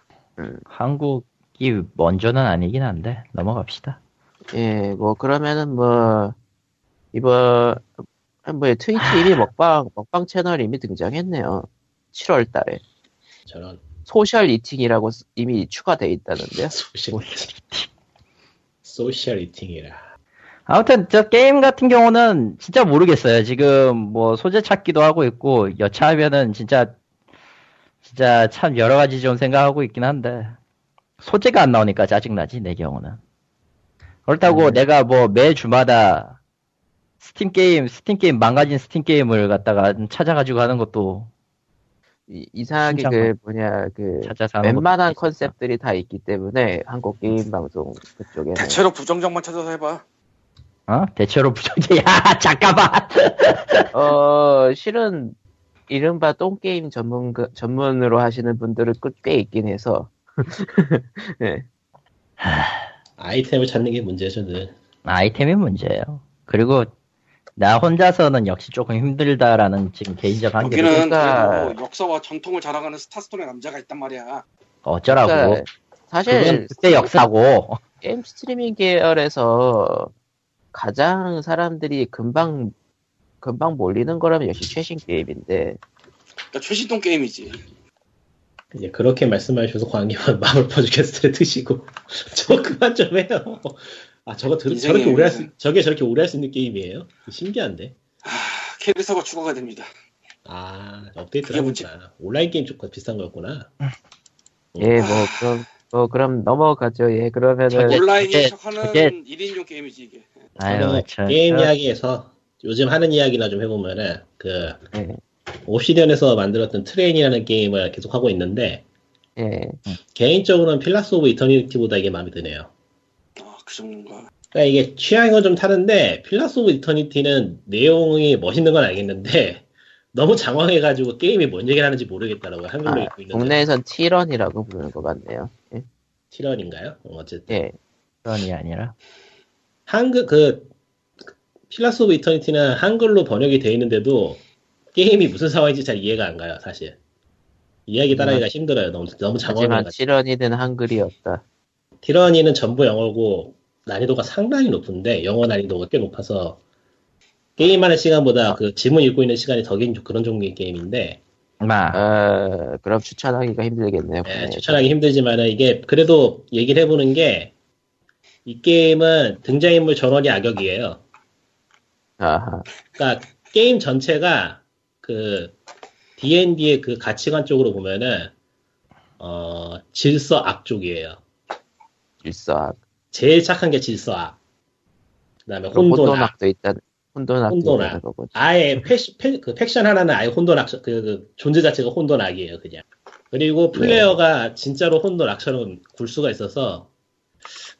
한국이 먼저는 아니긴 한데 넘어갑시다. 예, 뭐 그러면은 뭐 이번 뭐 트위치 이미 먹방 먹방 채널 이미 등장했네요. 7월 달에 저런 social eating이라고 쓰- 이미 추가돼 있다는데요. social social eating이라. 아무튼 저 게임 같은 경우는 진짜 모르겠어요. 지금 뭐 소재 찾기도 하고 있고 여차하면은 진짜 진짜 참 여러 가지 좀 생각하고 있긴 한데 소재가 안 나오니까 짜증 나지 내 경우는. 그렇다고 음. 내가 뭐 매 주마다 스팀 게임 스팀 게임 망가진 스팀 게임을 갖다가 찾아가지고 하는 것도 이- 이상하게. 그 뭐냐 그 웬만한. 컨셉들이 다 있기 때문에 한국 게임 방송 그쪽에는 대체로 부정적만 찾아서 해봐. 어? 대체로 부정제 야 잠깐만 어 실은 이른바 똥 게임 전문 전문으로 하시는 분들은 꽤- 꽤 있긴 해서 네. 아이템을 찾는 게 문제죠, 늘. 아이템이 문제예요. 그리고 나 혼자서는 역시 조금 힘들다라는 지금 개인적 한계가 여기는 그러니까- 역사와 전통을 자랑하는 스타스톤의 남자가 있단 말이야. 어쩌라고. 그러니까 사실 그때 역사고. 게임 스트리밍 계열에서 가장 사람들이 금방 금방 몰리는 거라면 역시 최신 게임인데 그러니까 최신동 게임이지. 이제 그렇게 말씀하셔서 마블 퍼즐 캐스트를 드시고 저거 그만 좀 해요. 아 저거 들, 저렇게 오래 할 수. 저게 저렇게 오래 할 수 있는 게임이에요? 신기한데. 캐릭터가 추가가 됩니다. 아 업데이트를. 하구나. 온라인 게임 쪽과 비슷한 거였구나. 예뭐 그럼 뭐 그럼 넘어가죠 예 그러면은 저게- 온라인이 그게- 척하는 그게- 1인용 게임이지 이게. 아유, 저, 게임 저- 이야기에서 요즘 하는 이야기나 좀 해보면은 그 예, 옵시디언에서 만들었던 Tyranny라는 게임을 계속 하고 있는데 예. 개인적으로는 Pillars of Eternity보다 이게 마음에 드네요. 아, 그 정도인가. 그러니까 이게 취향은 좀 타는데 Pillars of Eternity는 내용이 멋있는 건 알겠는데 너무 장황해가지고 게임이 뭔 얘기를 하는지 모르겠다라고 한글로 아, 읽고 있는데. 국내에선 티러니라고 부르는 것 같네요. 예, Tyranny인가요? 어, 어쨌든. 예. 그런이 아니라. 한글 그 Pillars of Eternity는 한글로 번역이 돼 있는데도 게임이 무슨 상황인지 잘 이해가 안 가요 사실. 이야기 따라하기가 힘들어요. 너무 너무 하지만 장황해가지고. Tyranny든 한글이었다. Tyranny는 전부 영어고 난이도가 상당히 높은데 영어 난이도가 꽤 높아서 게임하는 시간보다 그 지문 읽고 있는 시간이 더 긴 그런 종류의 게임인데 마. 어, 그럼 추천하기가 힘들겠네요 예, 국내에서. 추천하기 힘들지만은 이게 그래도 얘기를 해보는 게 이 게임은 등장인물 전원이 악역이에요. 아하 그러니까 게임 전체가 그 D&D의 그 가치관 쪽으로 보면은 어 질서 악 쪽이에요. 질서 악 제일 착한 게 질서 악. 그다음에 그럼 혼돈 악. 혼돈악 도 있다 혼돈악도 혼돈악. 있다는 거고 아예 패시, 패, 그 faction 하나는 아예 혼돈악, 그, 그 존재 자체가 혼돈악이에요, 그냥. 그리고 플레이어가 진짜로 혼돈악처럼 굴 수가 있어서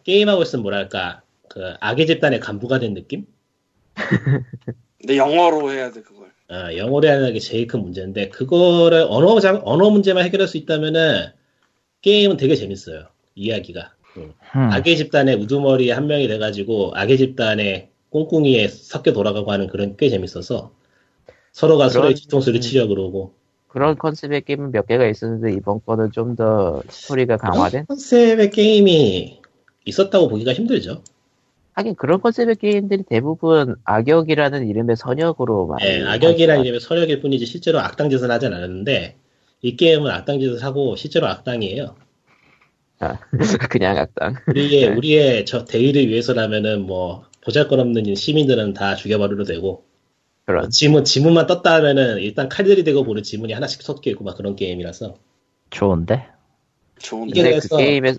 게임하고 있으면 뭐랄까 그 악의 집단의 간부가 된 느낌? 근데 영어로 해야 돼 그걸. 어, 영어로 하는 게 제일 큰 문제인데 그거를 언어 장 언어 문제만 해결할 수 있다면은 게임은 되게 재밌어요 이야기가 음. 음. 악의 집단의 우두머리 한 명이 돼가지고 악의 집단의 꿍꿍이에 섞여 돌아가고 하는 그런 꽤 재밌어서 서로가 그런- 서로의 뒤통수를 치려 그러고 그런 컨셉의 게임은 몇 개가 있었는데 이번 거는 좀 더 스토리가 강화된 컨셉의 게임이 있었다고 보기가 힘들죠. 하긴 그런 컨셉의 게임들이 대부분 악역이라는 이름의 선역으로 많이 예, 악역이라는. 이름의 선역일 뿐이지 실제로 악당 짓은 하진 않았는데 이 게임은 악당 짓을 하고 실제로 악당이에요. 아, 그냥 악당 우리의 네. 우리의 저 대의를 위해서라면은 뭐 보잘것없는 시민들은 다 죽여버려도 되고 그런 지문 지문만 떴다 하면은 일단 칼 들이대고 보는 지문이 하나씩 섞여 있고 막 그런 게임이라서 좋은데? 좋은데. 이게 그 게임에서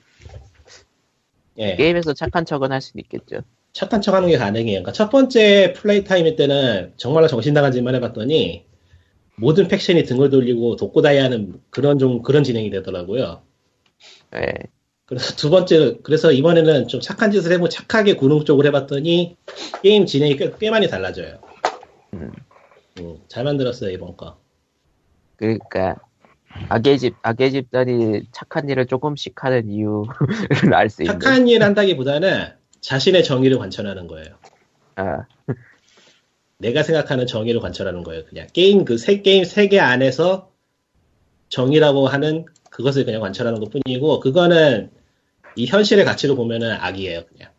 예 게임에서 착한 척은 할 수는 있겠죠 착한 척 하는 게 가능해요. 그러니까 첫 번째 플레이 타임일 때는 정말로 정신 나간 짓만 해봤더니 모든 faction이 등을 돌리고 독고다이하는 그런 좀 그런 진행이 되더라고요. 예. 그래서 두 번째, 그래서 이번에는 좀 착한 짓을 해보고 착하게 구는 쪽으로 해봤더니 게임 진행이 꽤, 꽤 많이 달라져요. 음. 음, 잘 만들었어요, 이번 거. 그러니까 악의 집 악의 집단이 착한 일을 조금씩 하는 이유를 알 수 있는 착한 일 한다기보다는 자신의 정의를 관철하는 거예요. 아, 내가 생각하는 정의를 관철하는 거예요, 그냥. 게임, 그 세, 게임 세계 안에서 정의라고 하는 그것을 그냥 관철하는 것 뿐이고, 그거는 이 현실의 가치로 보면은 악이에요, 그냥.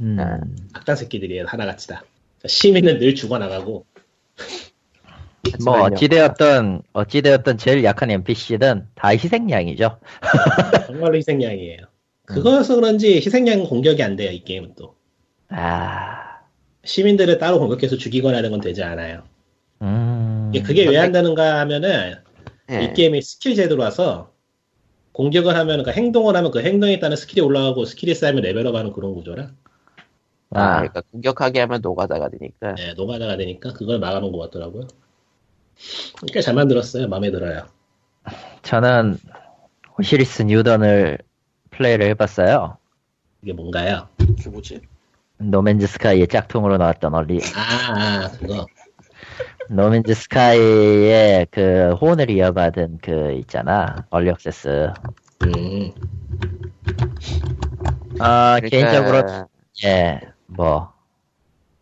음. 아. 악당 새끼들이에요, 하나같이 다. 시민은 늘 죽어나가고, 뭐. 어찌되었던 어찌되었던 제일 약한 NPC든 다 희생양이죠. 정말로 희생양이에요. 그거여서 그런지 희생양 공격이 안 돼요, 이 게임은 또. 아, 시민들을 따로 공격해서 죽이거나 하는 건 되지 않아요. 음. 이게 그게 왜 한다는가 하면은 예. 이 게임이 스킬 제도라서 공격을 하면 그 행동을 하면 그 행동에 따른 스킬이 올라가고 스킬이 쌓이면 레벨업하는 그런 구조라 아, 아, 그러니까 공격하게 하면 노가다가 되니까 네, 노가다가 되니까 그걸 막아놓은 것 같더라고요. 꽤 잘 만들었어요. 마음에 들어요. 저는 Osiris New Dawn을 플레이를 해봤어요. 이게 뭔가요? 그게 뭐지? No Man's Sky의 짝퉁으로 나왔던 early 아, 아 그거. 노맨즈 스카이의 그 호언을 이어받은 그 있잖아 얼리 액세스. 음, 아 그러니까 개인적으로 예뭐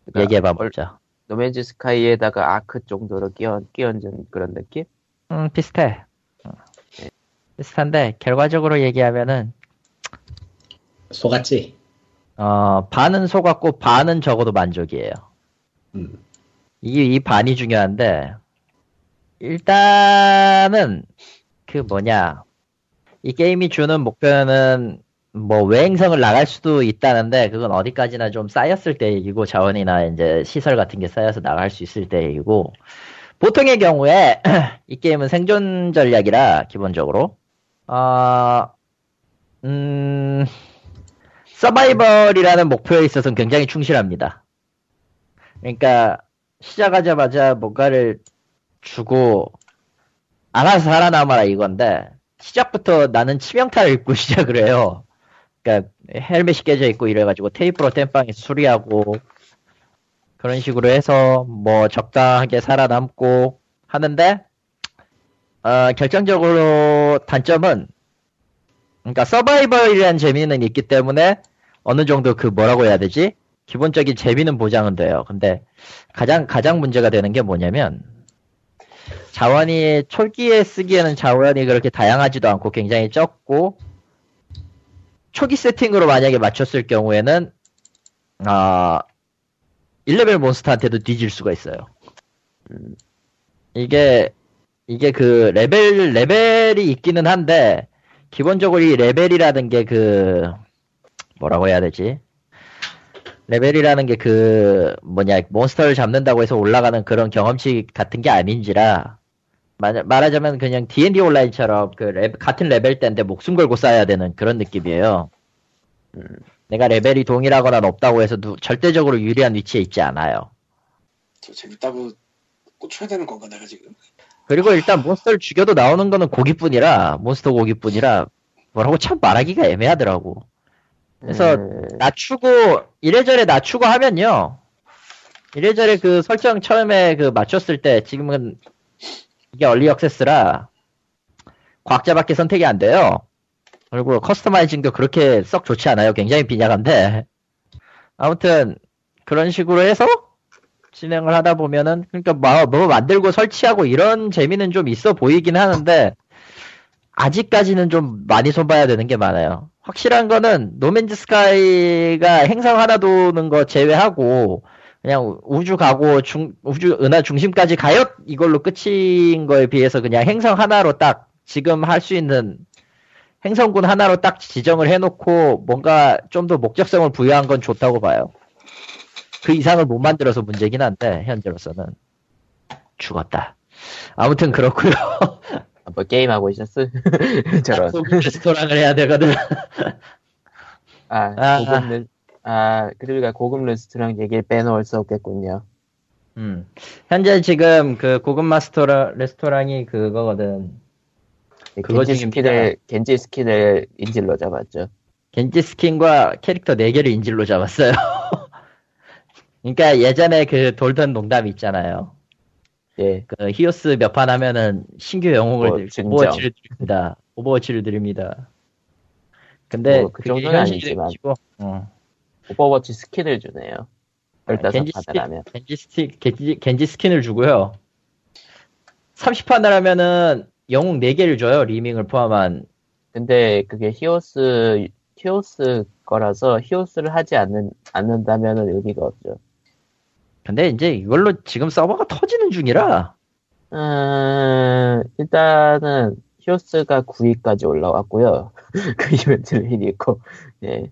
그러니까 얘기해봐 얼- 보죠. 노맨즈 스카이에다가 아크 정도로 끼얹, 끼얹은 그런 느낌? 음 비슷해. 어. 비슷한데 결과적으로 얘기하면은 속았지? 어 반은 속았고 반은 적어도 만족이에요. 음. 이게 이 반이 중요한데 일단은 그 뭐냐 이 게임이 주는 목표는 뭐 외행성을 나갈 수도 있다는데 그건 어디까지나 좀 쌓였을 때 얘기고 자원이나 이제 시설 같은 게 쌓여서 나갈 수 있을 때 얘기고 보통의 경우에 이 게임은 생존 전략이라 기본적으로 어, 음 서바이벌이라는 목표에 있어서는 굉장히 충실합니다. 그러니까 시작하자마자 뭔가를 주고 알아서 살아남아라 이건데 시작부터 나는 치명타를 입고 시작을 해요. 그러니까 헬멧이 깨져 있고 이래가지고 테이프로 땜빵에 수리하고 그런 식으로 해서 뭐 적당하게 살아남고 하는데 어, 결정적으로 단점은 그러니까 서바이벌이라는 재미는 있기 때문에 어느 정도 그 뭐라고 해야 되지? 기본적인 재미는 보장은 돼요. 근데 가장 가장 문제가 되는 게 뭐냐면 자원이 초기에 쓰기에는 자원이 그렇게 다양하지도 않고 굉장히 적고 초기 세팅으로 만약에 맞췄을 경우에는 아 1레벨 몬스터한테도 뒤질 수가 있어요. 음. 이게 이게 그 레벨 레벨이 있기는 한데 기본적으로 이 레벨이라는 게 그 뭐라고 해야 되지? 레벨이라는 게 그 뭐냐 몬스터를 잡는다고 해서 올라가는 그런 경험치 같은 게 아닌지라 말, 말하자면 그냥 D&D 온라인처럼 그 레- 같은 레벨 때인데 목숨 걸고 쌓아야 되는 그런 느낌이에요. 음. 내가 레벨이 동일하거나 높다고 해서 누- 절대적으로 유리한 위치에 있지 않아요. 저 재밌다고 꽂혀야 되는 건가 내가 지금? 그리고 일단 몬스터를 죽여도 나오는 거는 고기뿐이라 몬스터 고기뿐이라 뭐라고 참 말하기가 애매하더라고. 그래서 음, 낮추고 이래저래 낮추고 하면요. 이래저래 그 설정 처음에 그 맞췄을 때 지금은 이게 얼리 액세스라 과학자밖에 선택이 안 돼요. 그리고 커스터마이징도 그렇게 썩 좋지 않아요. 굉장히 빈약한데 아무튼 그런 식으로 해서 진행을 하다 보면은 그러니까 뭐, 뭐 만들고 설치하고 이런 재미는 좀 있어 보이긴 하는데 아직까지는 좀 많이 손봐야 되는 게 많아요. 확실한 거는 노맨즈 스카이가 행성 하나 도는 거 제외하고 그냥 우주 가고 중, 우주 은하 중심까지 가요 이걸로 끝인 거에 비해서 그냥 행성 하나로 딱 지금 할 수 있는 행성군 하나로 딱 지정을 해놓고 뭔가 좀 더 목적성을 부여한 건 좋다고 봐요. 그 이상을 못 만들어서 문제긴 한데 현재로서는 죽었다. 아무튼 그렇고요. 뭐 게임하고 있었어? 저런. 스토랑을 해야 되거든. 아, 아. 고급 르, 아, 그러니까 고급 레스토랑 얘기를 빼놓을 수 없겠군요. 음. 현재 지금 그 고급 마스터 레스토랑이 그거거든. 그거 겐지. 스킨을, 겐지 스킨을 인질로 잡았죠. 겐지 스킨과 캐릭터 4개를 인질로 잡았어요. 그러니까 예전에 그 돌던 농담 있잖아요. 예. 그 히오스 몇 판 하면은 신규 영웅을 뭐, 들- 증정. 오버워치를 드립니다. 오버워치를 드립니다. 근데 뭐, 그 정도는 아니지만. 어. 오버워치 스킨을 주네요. 아, 15판을 하면. 겐지 스킨, 겐지, 겐지 스킨을 주고요. 30판을 하면은 영웅 4개를 줘요. 리밍을 포함한. 근데 그게 히오스, 히오스 거라서 히오스를 하지 않는, 않는다면은 의미가 없죠. 근데 이제 이걸로 지금 서버가 터지는 중이라 음, 일단은 히오스가 9위까지 올라왔고요. 그 이벤트를 있고, 예.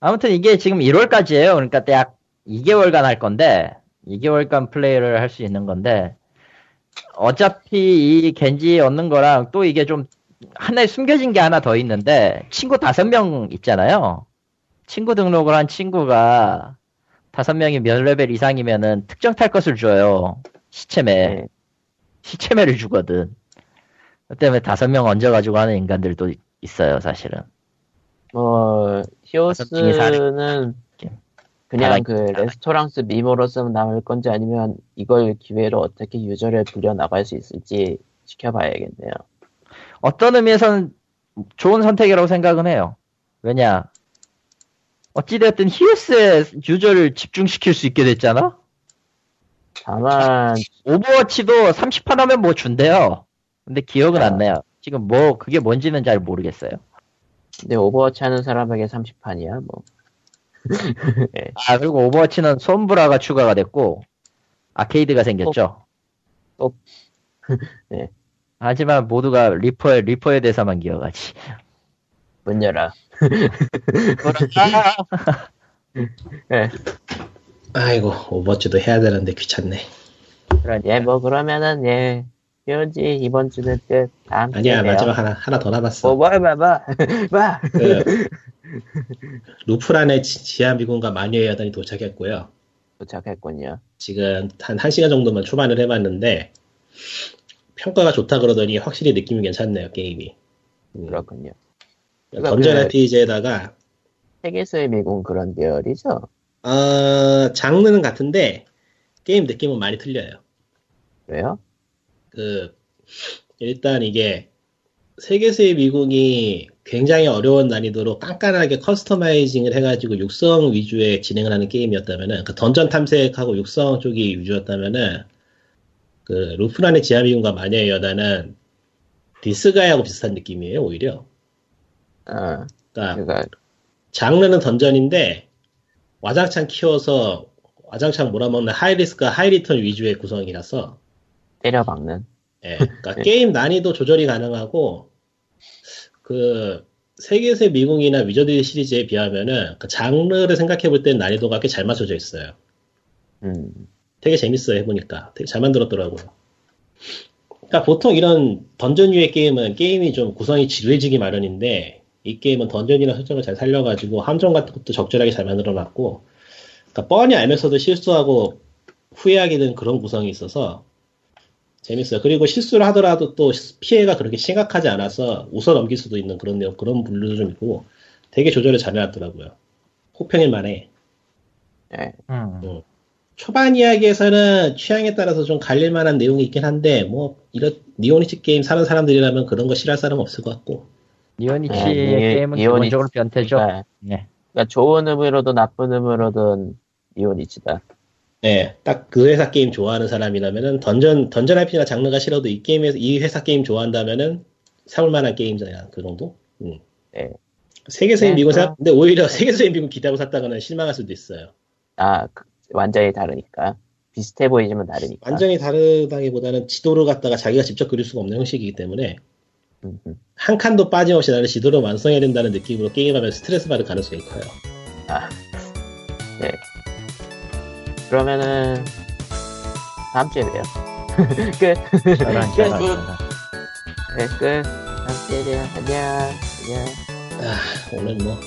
아무튼 이게 지금 1월까지예요. 그러니까 약 2개월간 할 건데 2개월간 플레이를 할 수 있는 건데 어차피 이 겐지 얻는 거랑 또 이게 좀 하나에 숨겨진 게 하나 더 있는데 친구 다섯 명 있잖아요. 친구 등록을 한 친구가 다섯 명이 몇 레벨 이상이면은 특정 탈 것을 줘요. 시체매. 네. 시체매를 주거든. 그 때문에 다섯 명 얹어가지고 하는 인간들도 있어요, 사실은. 뭐. 히오스는 그냥 그 레스토랑스 밈으로서 나올 건지 아니면 이걸 기회로 어떻게 유저를 불려 나갈 수 있을지 지켜봐야겠네요. 어떤 의미에서는 좋은 선택이라고 생각은 해요. 왜냐, 어찌되었든 히오스의 유저를 집중시킬 수 있게 됐잖아? 다만 오버워치도 30판 하면 뭐 준대요. 근데 기억은 안 나요. 지금 뭐, 그게 뭔지는 잘 모르겠어요. 근데 오버워치 하는 사람에게 30판이야 뭐. 아, 그리고 오버워치는 솜브라가 추가가 됐고, 아케이드가 생겼죠. 또. 네. 하지만 모두가 리퍼에, 리퍼에 대해서만 기억하지. 문 열어. 예. 아이고 오버워치도 해야 되는데 귀찮네. 예, 뭐 그러면은 예. 현지 이번 주는 끝. 다음 아니야. 마지막 하나 하나 더 남았어. 뭐, 뭐, 뭐, 뭐, 뭐. 그 루프란의 지- 지하 미군과 마녀의 여단이 도착했고요. 도착했군요. 지금 한 1시간 정도만 초반을 해봤는데 평가가 좋다 그러더니 확실히 느낌이 괜찮네요 게임이. 음, 그렇군요. 던전 그- RPG에다가 세계수의 미궁 그런 계열이죠. 어, 장르는 같은데 게임 느낌은 많이 틀려요. 왜요? 그 일단 이게 세계수의 미궁이 굉장히 어려운 난이도로 깐깐하게 customizing을 해가지고 육성 위주의 진행을 하는 게임이었다면은 그 던전 탐색하고 육성 쪽이 위주였다면은 그 루프란의 지하미궁과 마녀의 여단은 디스가이아하고 비슷한 느낌이에요 오히려. 어, 그러니까 그니까, 장르는 던전인데 와장창 키워서 와장창 몰아먹는 high risk high return 위주의 구성이라서 때려박는. 예, 그러니까 게임 난이도 조절이 가능하고 그 세계수 미궁이나 위저드리 시리즈에 비하면은 그 장르를 생각해 볼땐 난이도가 꽤 잘 맞춰져 있어요. 음, 되게 재밌어요 해보니까 되게 잘 만들었더라고요. 그러니까 보통 이런 던전류의 게임은 게임이 좀 구성이 지루해지기 마련인데 이 게임은 던전이나 설정을 잘 살려가지고 함정 같은 것도 적절하게 잘 만들어놨고 그러니까 뻔히 알면서도 실수하고 후회하게 되는 그런 구성이 있어서 재밌어요. 그리고 실수를 하더라도 또 피해가 그렇게 심각하지 않아서 웃어 넘길 수도 있는 그런 내용, 그런 분류도 좀 있고 되게 조절을 잘 해놨더라고요. 호평일 만해. 예. 음. 초반 이야기에서는 취향에 따라서 좀 갈릴 만한 내용이 있긴 한데 뭐 이런 니폰이치 게임 사는 사람들이라면 그런 거 싫어할 사람 은 없을 것 같고 니폰이치의 아, 니- 게임은 니폰이치- 기본적으로 변태죠. 그러니까, 네. 그러니까 좋은 의미로든 나쁜 의미로든 니폰이치다. 예, 딱그 회사 게임 좋아하는 사람이라면은 던전 던전 RPG나 장르가 싫어도 이 게임에서 이 회사 게임 좋아한다면은 사볼 만한 게임이잖아 그 정도. 음. 네. 세계수의 네, 미궁 사. 근데 오히려 세계수의 미궁 기대하고 샀다가는 실망할 수도 있어요. 아, 그- 완전히 다르니까. 비슷해 보이지만 다르니까. 완전히 다르다기보다는 지도를 갖다가 자기가 직접 그릴 수가 없는 형식이기 때문에. 한 칸도 빠짐없이 나는 지도를 완성해야 된다는 느낌으로 게임하면 스트레스 받을 가능성이 커요. 아, 네. 그러면은 다음 주에 봬요. 끝. 끝. 저런. 네, 끝. 다음 주에 봬요. 안녕. 안녕. 아, 오늘 뭐